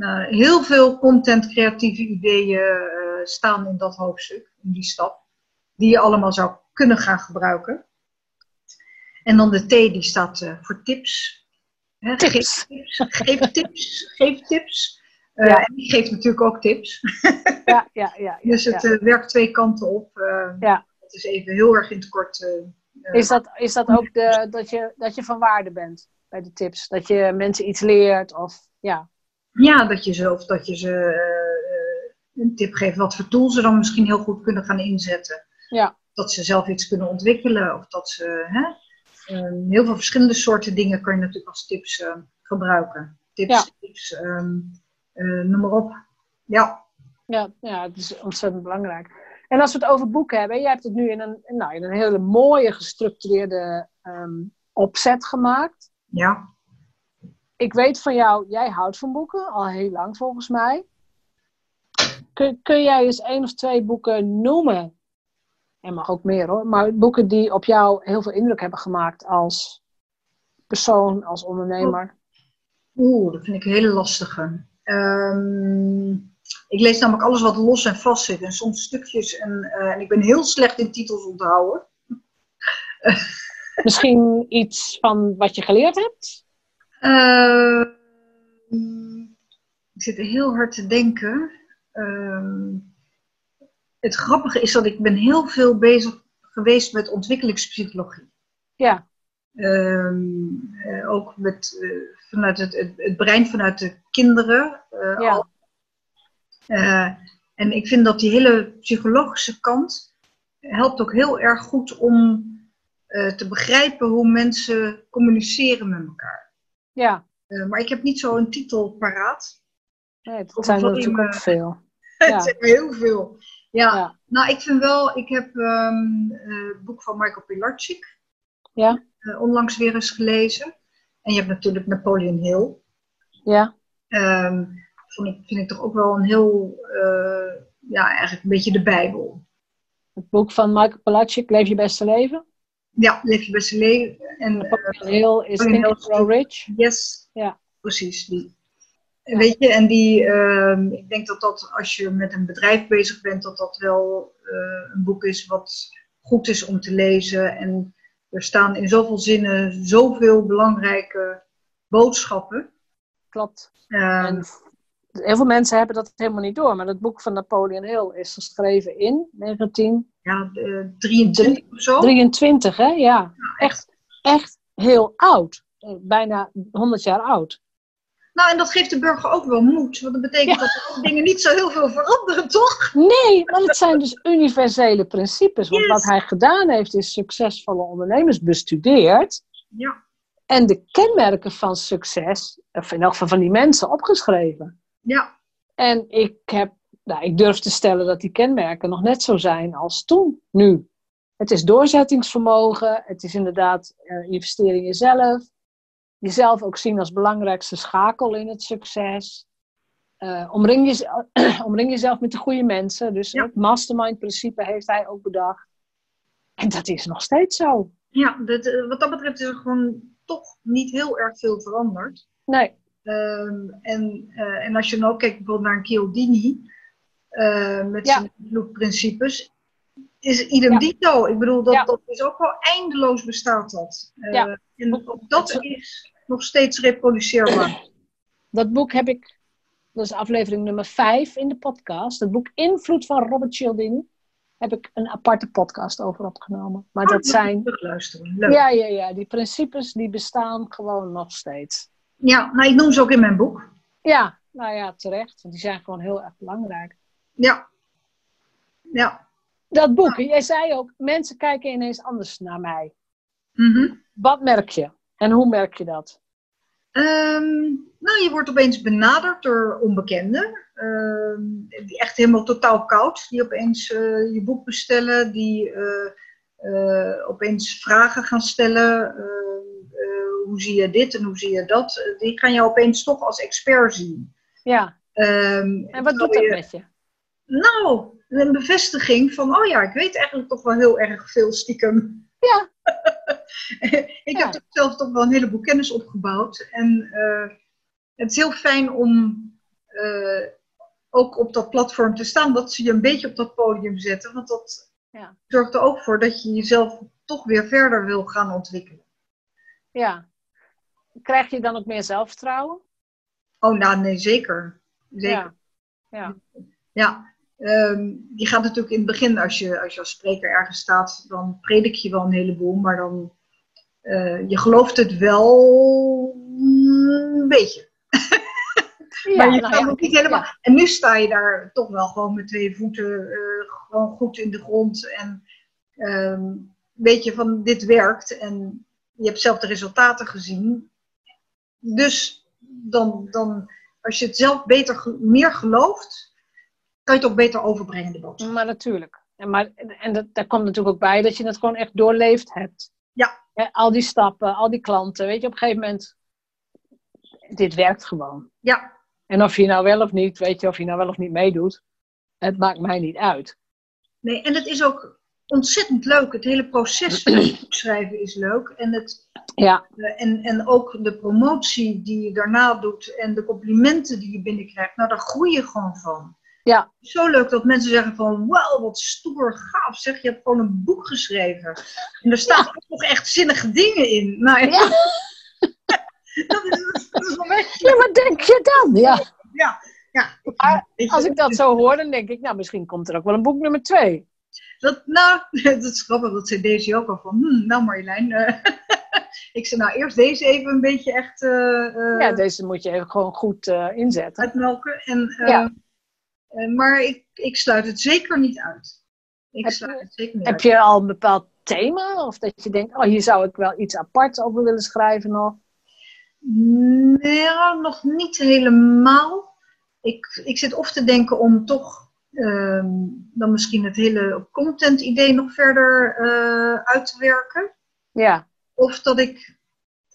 nou, heel veel content, creatieve ideeën eh, staan in dat hoofdstuk, in die stap, die je allemaal zou kunnen gaan gebruiken. En dan de T, die staat eh, voor tips. Hè, Tips. Geef tips, geef tips, geef tips. Eh, Ja. En die geeft natuurlijk ook tips. Ja, ja, ja. ja, Dus het ja. werkt twee kanten op. Ja. Het is even heel erg in het kort. Is dat, is dat ook de, dat, je, dat je van waarde bent bij de tips? Dat je mensen iets leert of ja. Ja, dat je ze, of dat je ze eh, een tip geeft wat voor tools ze dan misschien heel goed kunnen gaan inzetten. Ja, Dat ze zelf iets kunnen ontwikkelen. Of dat ze, hè, eh, heel veel verschillende soorten dingen kan je natuurlijk als tips eh, gebruiken. Tips, Ja. tips, ehm, eh, noem maar op. Ja, ja, ja, het is ontzettend belangrijk. En als we het over boeken hebben, jij hebt het nu in een, nou, in een hele mooie gestructureerde ehm, opzet gemaakt. ja. Ik weet van jou, jij houdt van boeken, al heel lang volgens mij. Kun, kun jij eens één of twee boeken noemen? En mag ook meer hoor, maar boeken die op jou heel veel indruk hebben gemaakt als persoon, als ondernemer. Oeh, dat vind ik een hele lastige. Ehm, ik lees namelijk alles wat los en vast zit. En soms stukjes. En, eh, en ik ben heel slecht in titels onthouden. Misschien iets van wat je geleerd hebt? Eh, ik zit heel hard te denken. Ehm, het grappige is dat ik ben heel veel bezig geweest met ontwikkelingspsychologie. Ja, Ehm, eh, ook met, eh, vanuit het, het, het brein vanuit de kinderen. eh, Ja. en ik vind dat die hele psychologische kant helpt ook heel erg goed om te begrijpen hoe mensen communiceren met elkaar. Ja. Eh, maar ik heb niet zo een titel paraat. Nee, het Of zijn er natuurlijk ook veel. *laughs* Het Ja. zijn er heel veel. Ja, Ja. nou ik vind wel, ik heb ehm, eh, het boek van Michael Pilarczyk Ja. eh, onlangs weer eens gelezen. En je hebt natuurlijk Napoleon Hill. Ja, Ehm vond ik, vind ik toch ook wel een heel, ja, eigenlijk een beetje de Bijbel. het boek van Michael Palachik, Leef je beste leven. Ja, leef je beste leven. En eh, Hill is Think Hill and Grow Rich. yes, Ja. precies die. Ja. Weet je, en die, ehm, ik denk dat dat als je met een bedrijf bezig bent, dat dat wel eh, een boek is wat goed is om te lezen. En er staan in zoveel zinnen zoveel belangrijke boodschappen. Klopt. Ehm, En heel veel mensen hebben dat helemaal niet door. Maar het boek van Napoleon Hill is geschreven in 1923, ja, 23 of zo. hè? Ja, echt, echt heel oud. Eh, Bijna 100 jaar oud. Nou, en dat geeft de burger ook wel moed. Want dat betekent dat er dingen niet zo heel veel veranderen, toch? Nee, maar het zijn dus universele principes. Want Yes. wat hij gedaan heeft, is succesvolle ondernemers bestudeerd. Ja, En de kenmerken van succes, of in elk geval van die mensen, opgeschreven. Ja, En ik, heb, nou, ik durf te stellen dat die kenmerken nog net zo zijn als toen, nu. Het is doorzettingsvermogen, het is inderdaad eh, investeren in jezelf. Jezelf ook zien als belangrijkste schakel in het succes. Eh, omring, jezelf, *clears throat* omring jezelf met de goede mensen. Dus Ja. het mastermind-principe heeft hij ook bedacht. En dat is nog steeds zo. ja dat, eh, wat dat betreft is er gewoon toch niet heel erg veel veranderd. Nee, Ehm, en, eh, en als je dan ook kijkt bijvoorbeeld naar een Chialdini, eh, met Ja. zijn bloedprincipes, is idem Ja. dito. Ik bedoel, dat, Ja. dat is ook wel eindeloos bestaat dat. Eh. En ook dat is nog steeds reproduceerbaar. dat boek heb ik, dat is aflevering nummer 5 in de podcast. Het boek Invloed van Robert Cialdini. Heb ik een aparte podcast over opgenomen. Maar dat zijn, Terugluisteren. Leuk. ja, ja, ja, die principes die bestaan gewoon nog steeds. Ja, nou, ik noem ze ook in mijn boek. Ja, nou ja, terecht. Want die zijn gewoon heel erg belangrijk. Ja. Ja. Dat boek, jij zei ook, mensen kijken ineens anders naar mij. Mhm. Wat merk je? En hoe merk je dat? Ehm, nou, je wordt opeens benaderd door onbekenden. ehm, die echt helemaal totaal koud. Die opeens eh, je boek bestellen. Die eh, eh, opeens vragen gaan stellen. Eh, eh, hoe zie je dit en hoe zie je dat? Die gaan je opeens toch als expert zien. Ja. Ehm, En wat doet dat je- met je? Nou, een bevestiging van, oh ja, ik weet eigenlijk toch wel heel erg veel stiekem. Ja. *laughs* ik Ja. heb zelf toch wel een heleboel kennis opgebouwd. En eh, het is heel fijn om eh, ook op dat platform te staan, dat ze je een beetje op dat podium zetten. Want dat Ja. zorgt er ook voor dat je jezelf toch weer verder wil gaan ontwikkelen. Ja. Krijg je dan ook meer zelfvertrouwen? Oh, nou nee, zeker. Zeker. Ja. Ja. Ja, ehm, je gaat natuurlijk in het begin, als je, als je als spreker ergens staat, dan predik je wel een heleboel, maar dan, eh, je gelooft het wel een beetje. Ja, *laughs* maar je nou kan ja, ook niet helemaal. ja. En nu sta je daar toch wel gewoon met twee voeten eh, gewoon goed in de grond. En ehm, weet je van dit werkt en je hebt zelf de resultaten gezien. Dus dan, dan als je het zelf beter, meer gelooft, kan je het ook beter overbrengen, de boodschap. Maar natuurlijk. En, maar, en dat, daar komt natuurlijk ook bij dat je het gewoon echt doorleefd hebt. Ja. Hè, al die stappen, al die klanten. Weet je, op een gegeven moment, dit werkt gewoon. Ja, En of je nou wel of niet, weet je, of je nou wel of niet meedoet, het maakt mij niet uit. nee, en het is ook ontzettend leuk. Het hele proces van het schrijven is leuk. En, het, Ja, eh, en, en ook de promotie die je daarna doet en de complimenten die je binnenkrijgt, nou daar groei je gewoon van. Ja. Zo leuk dat mensen zeggen van, wauw, wat stoer, gaaf, zeg, je hebt gewoon een boek geschreven. En er staan ook nog echt zinnige dingen in. Nou, Ja. *laughs* dat, is, dat is wel ja wat denk je dan? Ja. ja. ja. Maar Als ik dat zo hoor, dan denk ik, nou, misschien komt er ook wel een boek nummer twee. Dat, nou, *laughs* dat is grappig, dat zei deze ook al van, hm, nou Marjolein, eh, *laughs* ik zei nou eerst deze even een beetje echt eh, Ja, deze moet je even gewoon goed eh, inzetten. uitmelken. En, Ja. maar ik, ik sluit het zeker niet uit. Ik Heb sluit je- het zeker niet Heb uit. je al een bepaald thema? Of dat je denkt, oh, hier zou ik wel iets apart over willen schrijven nog? Nee, nog niet helemaal. Ik, ik zit of te denken om toch ehm, dan misschien het hele content idee nog verder eh, uit te werken. Ja, Of dat ik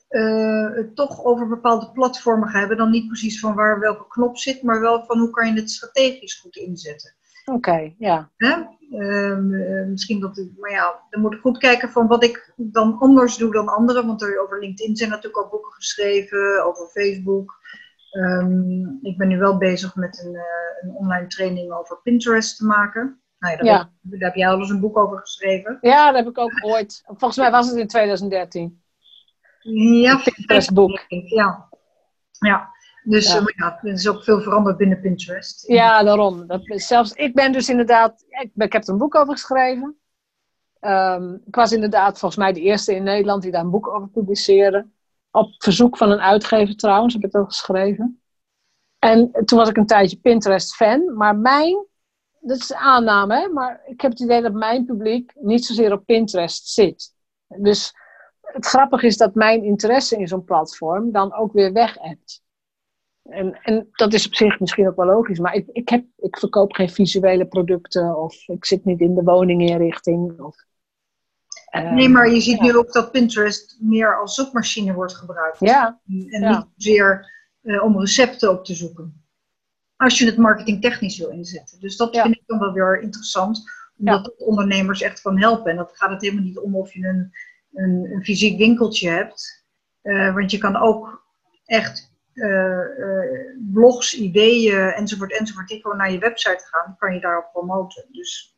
eh, het toch over bepaalde platformen ga hebben. Dan niet precies van waar welke knop zit, maar wel van hoe kan je het strategisch goed inzetten. oké, ja. Hè? Ehm, eh, misschien dat, ik- maar ja, dan moet ik goed kijken van wat ik dan anders doe dan anderen. Want er, over LinkedIn zijn natuurlijk al boeken geschreven, over Facebook. Ehm, ik ben nu wel bezig met een, eh, een online training over Pinterest te maken. Nou ja, daar, Ja. Heb, daar heb jij al eens een boek over geschreven. Ja, dat heb ik ook ooit. Volgens mij was het in 2013. Ja, Pinterest-boek. Ja. ja. Dus Ja. eh, ja, er is ook veel veranderd binnen Pinterest. Ja, daarom. Dat, zelfs, ik ben dus inderdaad, ik, ben- ik heb er een boek over geschreven. Ehm, ik was inderdaad volgens mij de eerste in Nederland die daar een boek over publiceerde. Op verzoek van een uitgever trouwens, heb ik ook geschreven. En toen was ik een tijdje Pinterest-fan. Maar mijn, dat is aanname, maar ik heb het idee dat mijn publiek niet zozeer op Pinterest zit. Dus het grappige is dat mijn interesse in zo'n platform dan ook weer weg hebt. En, en dat is op zich misschien ook wel logisch, maar ik, ik, heb, ik verkoop geen visuele producten of ik zit niet in de woninginrichting. Of, Nee, maar je ziet ja. nu ook dat Pinterest meer als zoekmachine wordt gebruikt. Ja, En Ja. niet zozeer eh, om recepten op te zoeken. Als je het marketingtechnisch wil inzetten. Dus dat Ja. vind ik dan wel weer interessant. Omdat dat ondernemers echt kan helpen. En dat gaat het helemaal niet om of je een, een, een fysiek winkeltje hebt. Eh, want je kan ook echt eh, blogs, ideeën enzovoort enzovoort. Die gewoon naar je website gaan. Kan je daarop promoten. Dus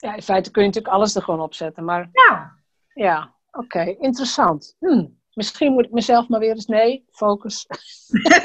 ja, in feite kun je natuurlijk alles er gewoon op zetten. Maar ja, ja, oké, interessant. Hm, Misschien moet ik mezelf maar weer eens, nee, focus. *laughs*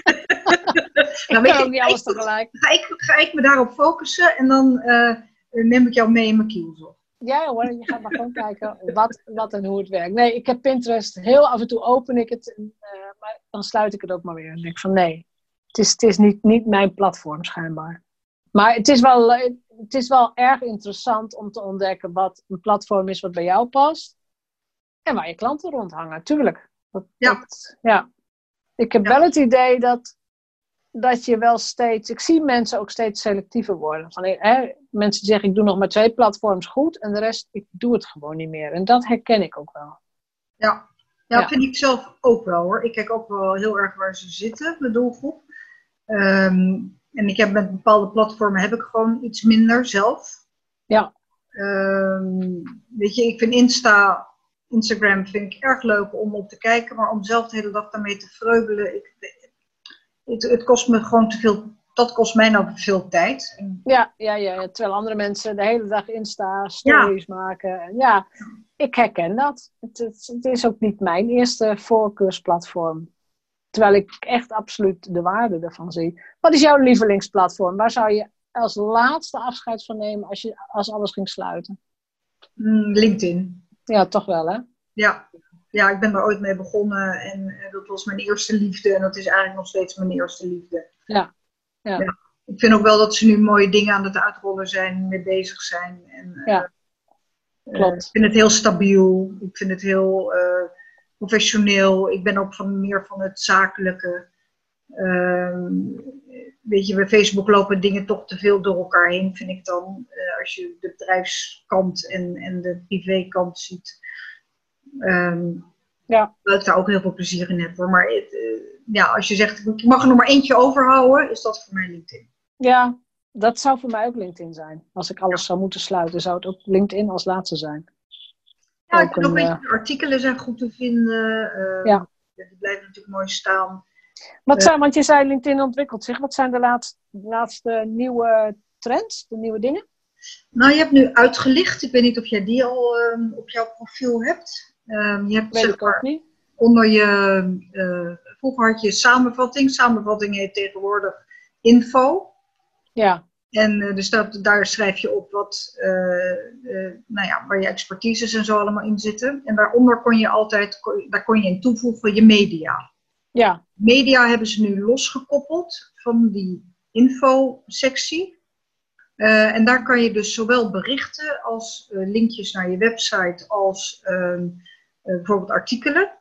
ik Nou, weet kan ook niet alles ik- tegelijk. ga ik, ga ik me daarop focussen. En dan eh, neem ik jou mee in mijn kielzog. Ja hoor, je gaat maar gewoon *laughs* kijken wat, wat en hoe het werkt. Nee, ik heb Pinterest, heel af en toe open ik het, en, eh, maar dan sluit ik het ook maar weer. En denk van nee, het is, het is niet, niet mijn platform schijnbaar. Maar het is, wel, eh, het is wel erg interessant om te ontdekken wat een platform is wat bij jou past. En waar je klanten rondhangen, tuurlijk. Dat, Ja. dat- ja. Ik heb Ja. wel het idee dat dat je wel steeds. Ik zie mensen ook steeds selectiever worden. Van, hè, mensen zeggen: ik doe nog maar twee platforms goed en de rest, ik doe het gewoon niet meer. En dat herken ik ook wel. Ja, ja, ja. vind ik zelf ook wel hoor. Ik kijk ook wel heel erg waar ze zitten, de doelgroep. Ehm, en ik heb met bepaalde platformen heb ik gewoon iets minder zelf. Ja. Um, weet je, ik vind Insta, Instagram vind ik erg leuk om op te kijken, maar om zelf de hele dag daarmee te vreubelen, ik, het, het, kost me gewoon te veel. Dat kost mij nou veel tijd. Ja, ja, ja, terwijl andere mensen de hele dag Insta stories maken. En ja, ik herken dat. Het, het, het, is ook niet mijn eerste voorkeursplatform. Terwijl ik echt absoluut de waarde ervan zie. Wat is jouw lievelingsplatform? Waar zou je als laatste afscheid van nemen als, je, als alles ging sluiten? Mm, LinkedIn. Ja, toch wel hè? Ja, ja, ik ben daar ooit mee begonnen en eh, dat was mijn eerste liefde en dat is eigenlijk nog steeds mijn eerste liefde. Ja. ja. ja. Ik vind ook wel dat ze nu mooie dingen aan het uitrollen zijn, mee bezig zijn. En, ja. Uh, Klopt. ik vind het heel stabiel, ik vind het heel uh, professioneel. Ik ben ook van, meer van het zakelijke. Uh, weet je, bij Facebook lopen dingen toch te veel door elkaar heen, vind ik dan. als je de bedrijfskant en, en de privékant ziet. Um, ja. Dat ik daar ook heel veel plezier in heb hoor. Maar het, uh, ja, als je zegt, ik mag er nog maar eentje overhouden, is dat voor mij LinkedIn. Ja, dat zou voor mij ook LinkedIn zijn. Als ik alles ja. zou moeten sluiten, zou het ook LinkedIn als laatste zijn. Ja, ik een, beetje, uh, artikelen zijn goed te vinden. Uh, ja. Die blijven natuurlijk mooi staan. Wat zijn, want je zei LinkedIn ontwikkelt zich. Wat zijn de laatste, laatste nieuwe trends, de nieuwe dingen? Nou, je hebt nu uitgelicht. Ik weet niet of jij die al um, op jouw profiel hebt. Um, je hebt Weet zeg maar, niet. onder je, uh, vroeger had je samenvatting. Samenvatting heet tegenwoordig info. Ja. En uh, dus dat, daar schrijf je op wat, uh, nou ja, waar je expertises en zo allemaal in zitten. En daaronder kon je altijd, daar kon je in toevoegen je media. Ja. Media hebben ze nu losgekoppeld van die info-sectie. Uh, en daar kan je dus zowel berichten als uh, linkjes naar je website als uh, bijvoorbeeld artikelen.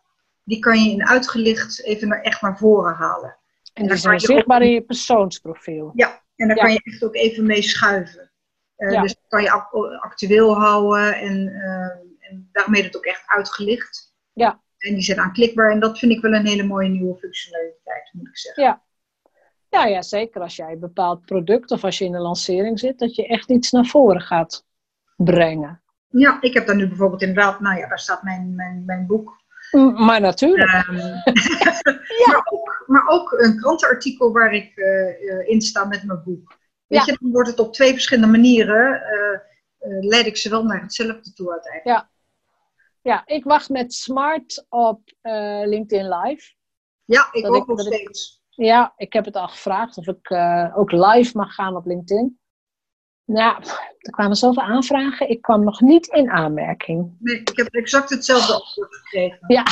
Die kan je in uitgelicht even naar, echt naar voren halen. En die zijn zichtbaar in je persoonsprofiel. Ja, en daar ja. kan je echt ook even mee schuiven. Ja. Dus kan je actueel houden en, en daarmee het ook echt uitgelicht. Ja. En die zijn aanklikbaar en dat vind ik wel een hele mooie nieuwe functionaliteit, moet ik zeggen. Ja, ja, ja, zeker als jij een bepaald product of als je in een lancering zit, dat je echt iets naar voren gaat brengen. Ja, ik heb daar nu bijvoorbeeld inderdaad, nou ja, daar staat mijn, mijn, mijn boek. Maar natuurlijk. Um, ja. *laughs* maar, ook, maar ook een krantenartikel waar ik uh, in sta met mijn boek. Weet ja. je, dan wordt het op twee verschillende manieren, uh, uh, leid ik ze wel naar hetzelfde toe uiteindelijk. Ja, ja ik wacht met Smart op LinkedIn Live. Ja, ik dat ook ik, nog steeds. Ik, ja, ik heb het al gevraagd of ik ook live mag gaan op LinkedIn. Nou, er kwamen zoveel aanvragen. Ik kwam nog niet in aanmerking. Nee, ik heb exact hetzelfde antwoord gekregen. Ja.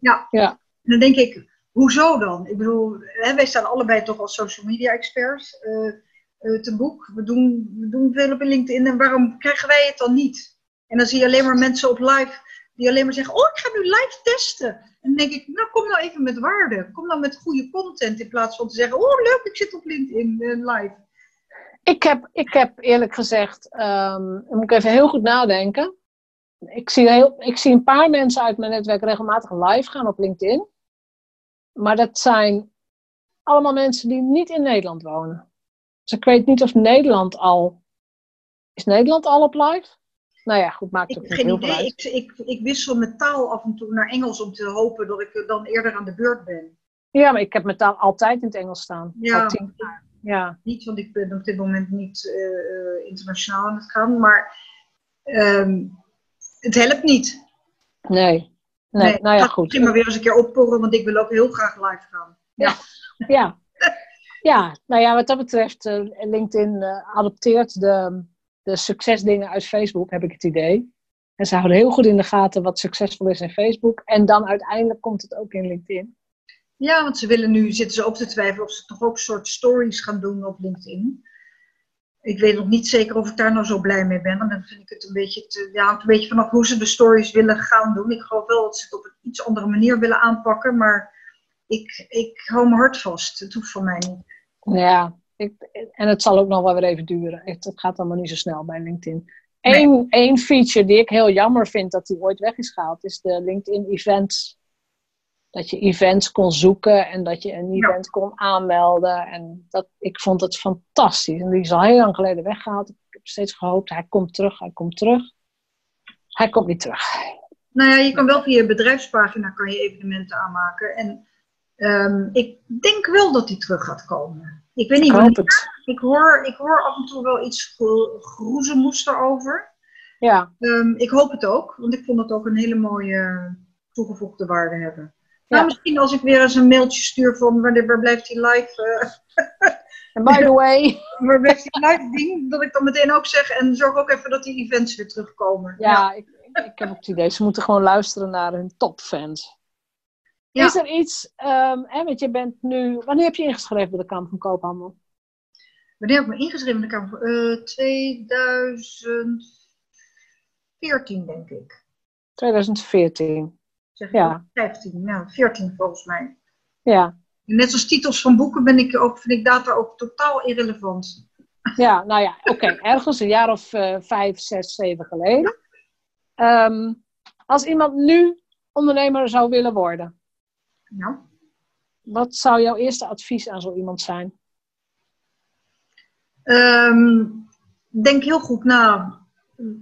Ja. ja. En dan denk ik, hoezo dan? Ik bedoel, hè, wij staan allebei toch als social media experts uh, uh, te boek. We doen, we doen veel op LinkedIn en waarom krijgen wij het dan niet? En dan zie je alleen maar mensen op live die alleen maar zeggen, oh ik ga nu live testen. En dan denk ik, nou kom nou even met waarde. Kom nou met goede content in plaats van te zeggen, oh leuk ik zit op LinkedIn uh, live. Ik heb, ik heb eerlijk gezegd, um, moet ik even heel goed nadenken. Ik zie, heel, ik zie een paar mensen uit mijn netwerk regelmatig live gaan op LinkedIn. Maar dat zijn allemaal mensen die niet in Nederland wonen. Dus ik weet niet of Nederland al. Is Nederland al op live? Nou ja, goed, maakt het ik heb geen idee. Ik, ik, ik, wissel mijn taal af en toe naar Engels om te hopen dat ik dan eerder aan de beurt ben. Ja, maar ik heb mijn taal altijd in het Engels staan. Ja. Al tien jaar. Ja. Niet, want ik ben op dit moment niet uh, internationaal aan het gaan, maar um, het helpt niet. Nee. Nee, nee nou ja, goed. Misschien maar weer eens een keer opporren, want ik wil ook heel graag live gaan. Ja. *laughs* Ja. ja. nou ja, wat dat betreft, uh, LinkedIn uh, adopteert de, de succesdingen uit Facebook, heb ik het idee. En ze houden heel goed in de gaten wat succesvol is in Facebook. En dan uiteindelijk komt het ook in LinkedIn. Ja, want ze willen nu, zitten ze op te twijfelen of ze toch ook soort stories gaan doen op LinkedIn. Ik weet nog niet zeker of ik daar nou zo blij mee ben. Want dan vind ik het een beetje, te, ja, hangt een beetje vanaf hoe ze de stories willen gaan doen. Ik geloof wel dat ze het op een iets andere manier willen aanpakken. Maar ik, ik hou mijn hart vast. Het hoeft van mij niet. Ja, ik, en het zal ook nog wel weer even duren. Het, het gaat allemaal niet zo snel bij LinkedIn. Eén, één feature die ik heel jammer vind dat die ooit weg is gehaald, is de LinkedIn Events. Dat je events kon zoeken en dat je een Ja. event kon aanmelden. En dat, ik vond het fantastisch. En die is al heel lang geleden weggehaald. Ik heb steeds gehoopt, hij komt terug, hij komt terug. Hij komt niet terug. Nou ja, je kan wel via je bedrijfspagina kan je evenementen aanmaken. En ehm, ik denk wel dat die terug gaat komen. Ik weet niet Ik het. Ik hoor, ik hoor af en toe wel iets gro- groezemoes erover. Ja, Ehm, ik hoop het ook, want ik vond het ook een hele mooie toegevoegde waarde hebben. Ja. Nou, misschien als ik weer eens een mailtje stuur van wanneer waar blijft die live, eh, en by the way, *laughs* waar blijft die live ding, dat ik dan meteen ook zeg en zorg ook even dat die events weer terugkomen. ja, ik, ik heb ook het idee, ze moeten gewoon luisteren naar hun topfans. Ja. Is er iets, ehm, hè, want je bent nu, wanneer heb je ingeschreven bij de Kamer van Koophandel? Wanneer heb ik me ingeschreven in de Kamer? Eh 2014, denk ik. 2014. Zeg ik Ja. ook? 15, nou, 14 volgens mij. Ja, Net als titels van boeken ben ik ook, vind ik data ook totaal irrelevant. ja nou ja, oké. Ergens een jaar of eh, vijf, zes, zeven geleden. Ehm, als iemand nu ondernemer zou willen worden, Nou, wat zou jouw eerste advies aan zo iemand zijn? Ehm, denk heel goed na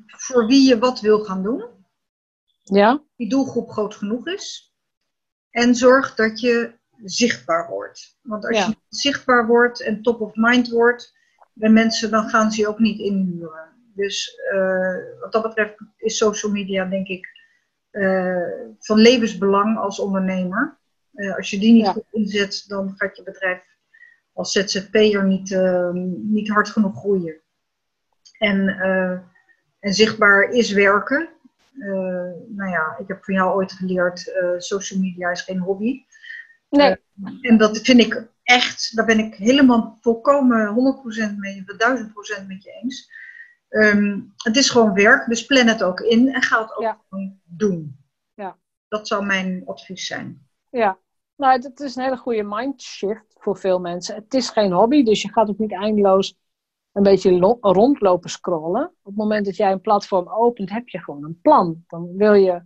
voor wie je wat wil gaan doen. Ja? Die doelgroep groot genoeg is. En zorg dat je zichtbaar wordt. Want als Ja. je zichtbaar wordt en top of mind wordt bij mensen, dan gaan ze je ook niet inhuren. Dus eh, wat dat betreft is social media, denk ik, eh, van levensbelang als ondernemer. Eh, als je die niet Ja. goed inzet, dan gaat je bedrijf als ZZP'er niet, eh, niet hard genoeg groeien. En, en zichtbaar is werken. Eh, nou ja, ik heb van jou ooit geleerd, eh, social media is geen hobby. Nee. En dat vind ik echt, daar ben ik helemaal volkomen 100% mee, 1000% met je eens. Ehm, het is gewoon werk, dus plan het ook in en ga het ook Ja. gewoon doen. Ja. Dat zou mijn advies zijn. Ja, nou, het is een hele goede mindshift voor veel mensen. Het is geen hobby, dus je gaat ook niet eindeloos een beetje lo- rondlopen scrollen. Op het moment dat jij een platform opent, heb je gewoon een plan. Dan wil je,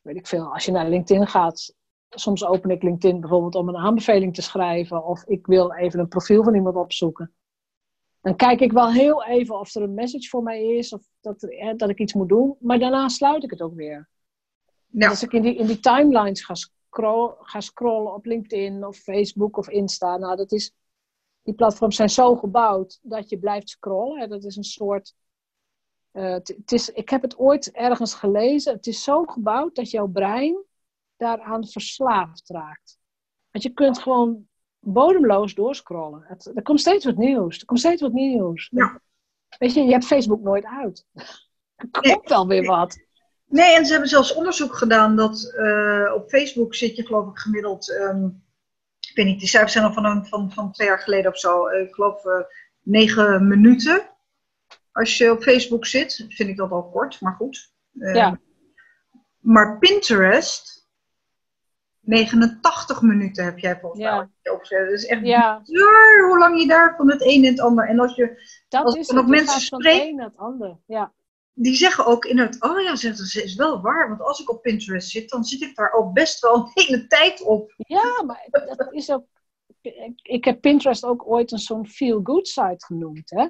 weet ik veel, als je naar LinkedIn gaat. Soms open ik LinkedIn bijvoorbeeld om een aanbeveling te schrijven. Of ik wil even een profiel van iemand opzoeken. Dan kijk ik wel heel even of er een message voor mij is. Of dat, er, eh, dat ik iets moet doen. Maar daarna sluit ik het ook weer. Ja, Als ik in die, in die timelines ga, scroll, ga scrollen op LinkedIn of Facebook of Insta, nou dat is, die platforms zijn zo gebouwd dat je blijft scrollen. hè. Dat is een soort, eh, het het is, ik heb het ooit ergens gelezen, het is zo gebouwd dat jouw brein daaraan verslaafd raakt. Want je kunt gewoon bodemloos doorscrollen. Het, er komt steeds wat nieuws, er komt steeds wat nieuws. Ja. Weet je, je hebt Facebook nooit uit. Er komt Nee. wel weer wat. Nee, en ze hebben zelfs onderzoek gedaan dat eh, op Facebook zit je geloof ik gemiddeld, ehm, ik weet niet, die cijfers zijn al van, een- van, van twee jaar geleden of zo, eh, ik geloof eh, negen minuten. Als je op Facebook zit, vind ik dat al kort, maar goed. Eh, Ja. Maar Pinterest, 89 minuten heb jij volgens mij Ja. opgezet. Dat is echt Ja, bizar hoe lang je daar van het een en het ander. En als je, Dat Als is nog mensen gaat van spreken- het een naar het ander. Ja. Die zeggen ook in het, oh ja, zegt ze, is wel waar. Want als ik op Pinterest zit, dan zit ik daar ook best wel een hele tijd op. ja, maar dat is ook. Ik, heb Pinterest ook ooit een zo'n feel-good site genoemd. Hè?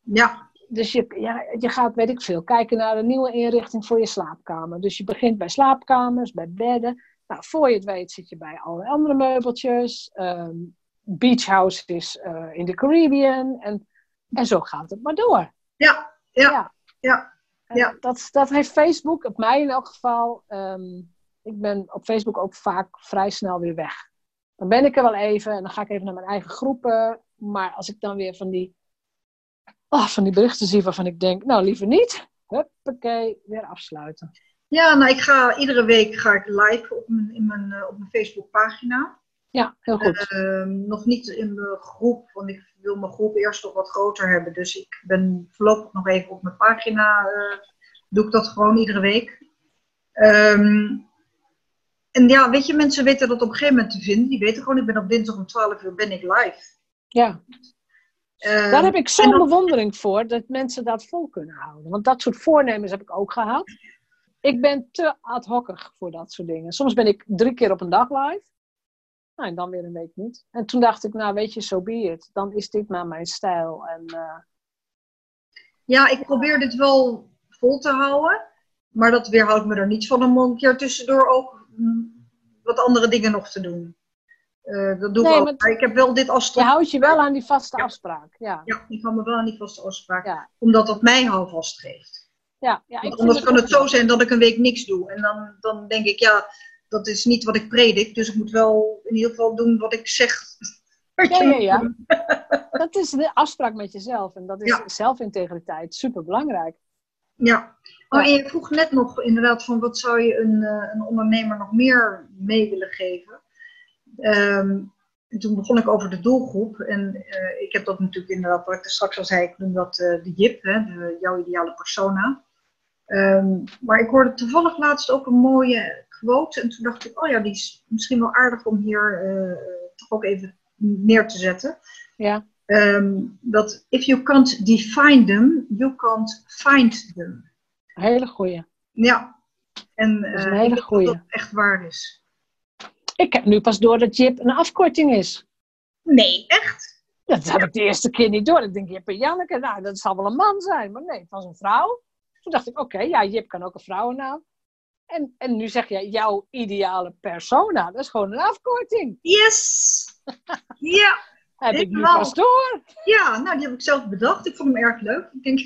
Ja, Dus je, ja, je gaat, weet ik veel, kijken naar een nieuwe inrichting voor je slaapkamer. Dus je begint bij slaapkamers, bij bedden. Nou, voor je het weet zit je bij alle andere meubeltjes. ehm beachhouses eh, in de Caribbean. En, en zo gaat het maar door. ja, ja, Ja. ja. Ja. Dat, dat heeft Facebook, op mij in elk geval. ehm, ik ben op Facebook ook vaak vrij snel weer weg. Dan ben ik er wel even en dan ga ik even naar mijn eigen groepen. Maar als ik dan weer van die, oh, van die berichten zie waarvan ik denk, nou liever niet. Huppakee, weer afsluiten. Ja, nou, ik ga iedere week ga ik live op mijn, in mijn, eh, op mijn Facebookpagina. Ja, heel goed. Ehm, nog niet in de groep, want ik wil mijn groep eerst nog wat groter hebben. Dus ik ben voorlopig nog even op mijn pagina. eh, doe ik dat gewoon iedere week. Ehm, en ja, weet je, mensen weten dat op een gegeven moment te vinden. Die weten gewoon, ik ben op dinsdag om 12 uur ben ik live. Ja, Eh, daar heb ik zo'n bewondering voor, dat mensen dat vol kunnen houden. Want dat soort voornemens heb ik ook gehad. Ik ben te ad hocig voor dat soort dingen. Soms ben ik drie keer op een dag live. Nou, en dan weer een week niet. En toen dacht ik, nou weet je, so be it. Dan is dit maar mijn stijl. En, eh, Ja, ik probeer dit wel vol te houden. Maar dat weerhoudt me er niet van om een keer tussendoor ook mm, wat andere dingen nog te doen. Eh, dat doe Nee, ik ook. maar- ik heb wel dit als je houdt je wel aan die vaste Ja. afspraak. Ja, Ja, ik hou me wel aan die vaste afspraak. ja, Omdat dat mij houvast geeft. ja. ja ik Want anders kan het zo zijn dat ik een week niks doe. En dan, dan denk ik, ja, dat is niet wat ik predik. Dus ik moet wel in ieder geval doen wat ik zeg. *laughs* Ja, ja, ja. *laughs* Dat is de afspraak met jezelf. En dat is Ja. zelfintegriteit. Super belangrijk. Ja. Oh, en je vroeg net nog inderdaad van wat zou je een, eh, een ondernemer nog meer mee willen geven. Ehm, en toen begon ik over de doelgroep. En eh, ik heb dat natuurlijk inderdaad, wat ik er straks al zei, ik noem dat eh, de JIP, hè, de, jouw ideale persona. Ehm, maar ik hoorde toevallig laatst ook een mooie quote. En toen dacht ik, oh ja, die is misschien wel aardig om hier eh, toch ook even neer te zetten. Ja, Ehm, dat if you can't define them, you can't find them. hele goeie. Ja. En Dat is een eh, hele goeie. dat dat echt waar is. Ik heb nu pas door dat Jip een afkorting is. Nee, echt? Dat had ik de eerste keer niet door. Ik denk, Jip en Janneke, nou, dat zal wel een man zijn. Maar nee, het was een vrouw. Toen dacht ik, oké, ja, Jip kan ook een vrouwennaam. En, en nu zeg jij, jouw ideale persona, dat is gewoon een afkorting. Yes! *laughs* ja, Heb ik nu pas door. ja, nou die heb ik zelf bedacht. Ik vond hem erg leuk. Ik denk,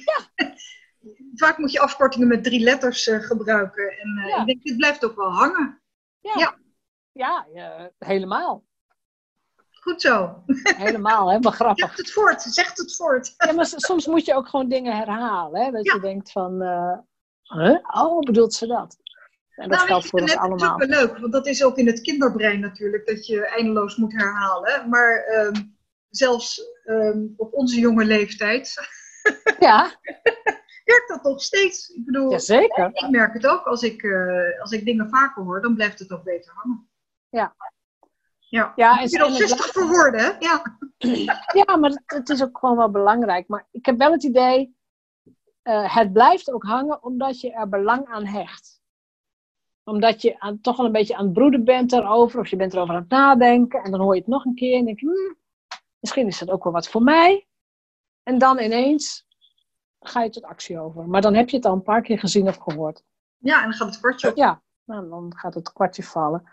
*laughs* vaak moet je afkortingen met drie letters eh, gebruiken. En eh, Ja. ik denk, dit blijft ook wel hangen. Ja, Ja. ja. ja, helemaal. Goed zo. *laughs* Helemaal, hè? Wel grappig. Zegt het voort, zegt het voort. Ja, maar soms moet je ook gewoon dingen herhalen. Hè? Dat Ja. je denkt van, eh, huh? oh, bedoelt ze dat? En dat Nou, geldt voor ons het is allemaal. ook wel leuk, want dat is ook in het kinderbrein natuurlijk, dat je eindeloos moet herhalen. Maar ehm, zelfs ehm, op onze jonge leeftijd Ja, *laughs* werkt dat nog steeds. Ik bedoel, jazeker. ik merk het ook, als ik, eh, als ik dingen vaker hoor, dan blijft het ook beter hangen. Ja. Ja, Ja, het 60 voor woorden, hè? Ja. *clears throat* Ja, maar het, het is ook gewoon wel belangrijk. Maar ik heb wel het idee, eh, het blijft ook hangen omdat je er belang aan hecht. Omdat je aan, toch wel een beetje aan het broeden bent erover, of je bent erover aan het nadenken, en dan hoor je het nog een keer en denk je, hmm, misschien is dat ook wel wat voor mij. En dan ineens ga je tot actie over. Maar dan heb je het al een paar keer gezien of gehoord. ja, en dan gaat het kwartje op. Ja, nou, dan gaat het kwartje vallen.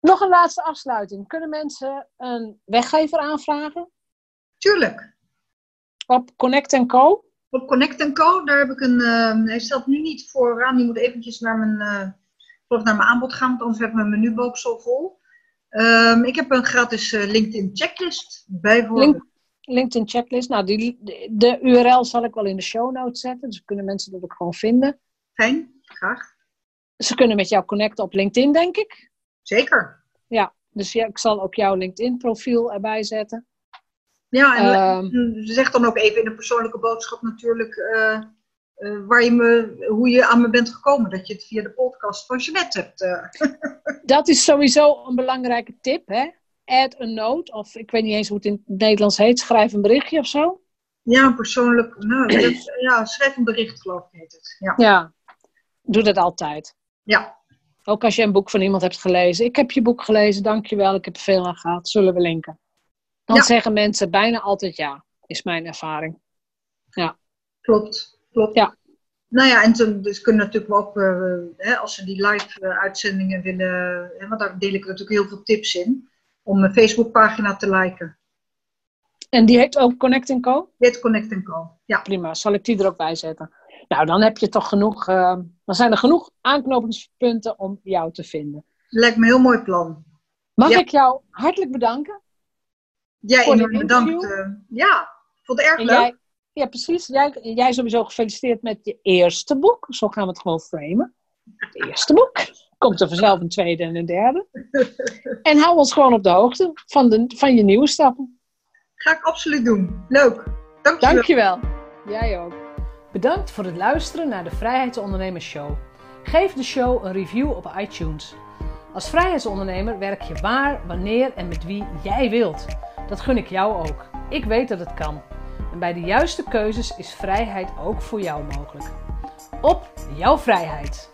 Nog een laatste afsluiting. Kunnen mensen een weggever aanvragen Tuurlijk. op Connect Co? Op Connect Co, daar heb ik een, ehm, hij staat nu niet vooraan, die moet eventjes naar mijn, eh, geloof naar mijn aanbod gaan, want anders heb ik mijn menubalk zo vol. Ehm, ik heb een gratis eh, LinkedIn checklist, bijvoorbeeld. Link- LinkedIn checklist. Nou, die, de, de URL zal ik wel in de show notes zetten. Dus kunnen mensen dat ook gewoon vinden. Fijn, graag. Ze kunnen met jou connecten op LinkedIn, denk ik. Zeker. Ja, dus ja, ik zal ook jouw LinkedIn profiel erbij zetten. Ja, en Ehm. zeg dan ook even in een persoonlijke boodschap natuurlijk eh, eh, waar je me, hoe je aan me bent gekomen. Dat je het via de podcast van Jeanette hebt. eh. *laughs* Dat is sowieso een belangrijke tip, hè? Add a note, of ik weet niet eens hoe het in het Nederlands heet. Schrijf een berichtje of zo. Ja, persoonlijk, nou, dat- ja, schrijf een bericht geloof ik heet het. Ja. Ja, doe dat altijd. ja, Ook als je een boek van iemand hebt gelezen. Ik heb je boek gelezen, dankjewel, ik heb er veel aan gehad. Zullen we linken? Dan Ja. zeggen mensen bijna altijd ja, is mijn ervaring. klopt. Klopt. Ja. Nou ja, en toen, dus kunnen natuurlijk ook, eh, hè, als ze die live eh, uitzendingen willen, hè, want daar deel ik natuurlijk heel veel tips in, om mijn Facebookpagina te liken. En die heet ook Connect Co? Dit Connect Co. Ja, Prima, zal ik die er ook bij zetten? Nou, dan heb je toch genoeg, eh, dan zijn er genoeg aanknopingspunten om jou te vinden. lijkt me een heel mooi plan. Mag Ja. ik jou hartelijk bedanken? Jij dit enorm bedankt. eh, ja, ik vond het erg En leuk. jij, ja, precies. Jij, jij sowieso gefeliciteerd met je eerste boek. Zo gaan we het gewoon framen. Het eerste boek. Komt er vanzelf een tweede en een derde. En hou ons gewoon op de hoogte van, de, van je nieuwe stappen. Ga ik absoluut doen. Leuk. Dankjewel. Dankjewel. Jij ook. Bedankt voor het luisteren naar de Vrijheidsondernemers Show. Geef de show een review op iTunes. Als vrijheidsondernemer werk je waar, wanneer en met wie jij wilt. Dat gun ik jou ook. Ik weet dat het kan. En bij de juiste keuzes is vrijheid ook voor jou mogelijk. Op jouw vrijheid!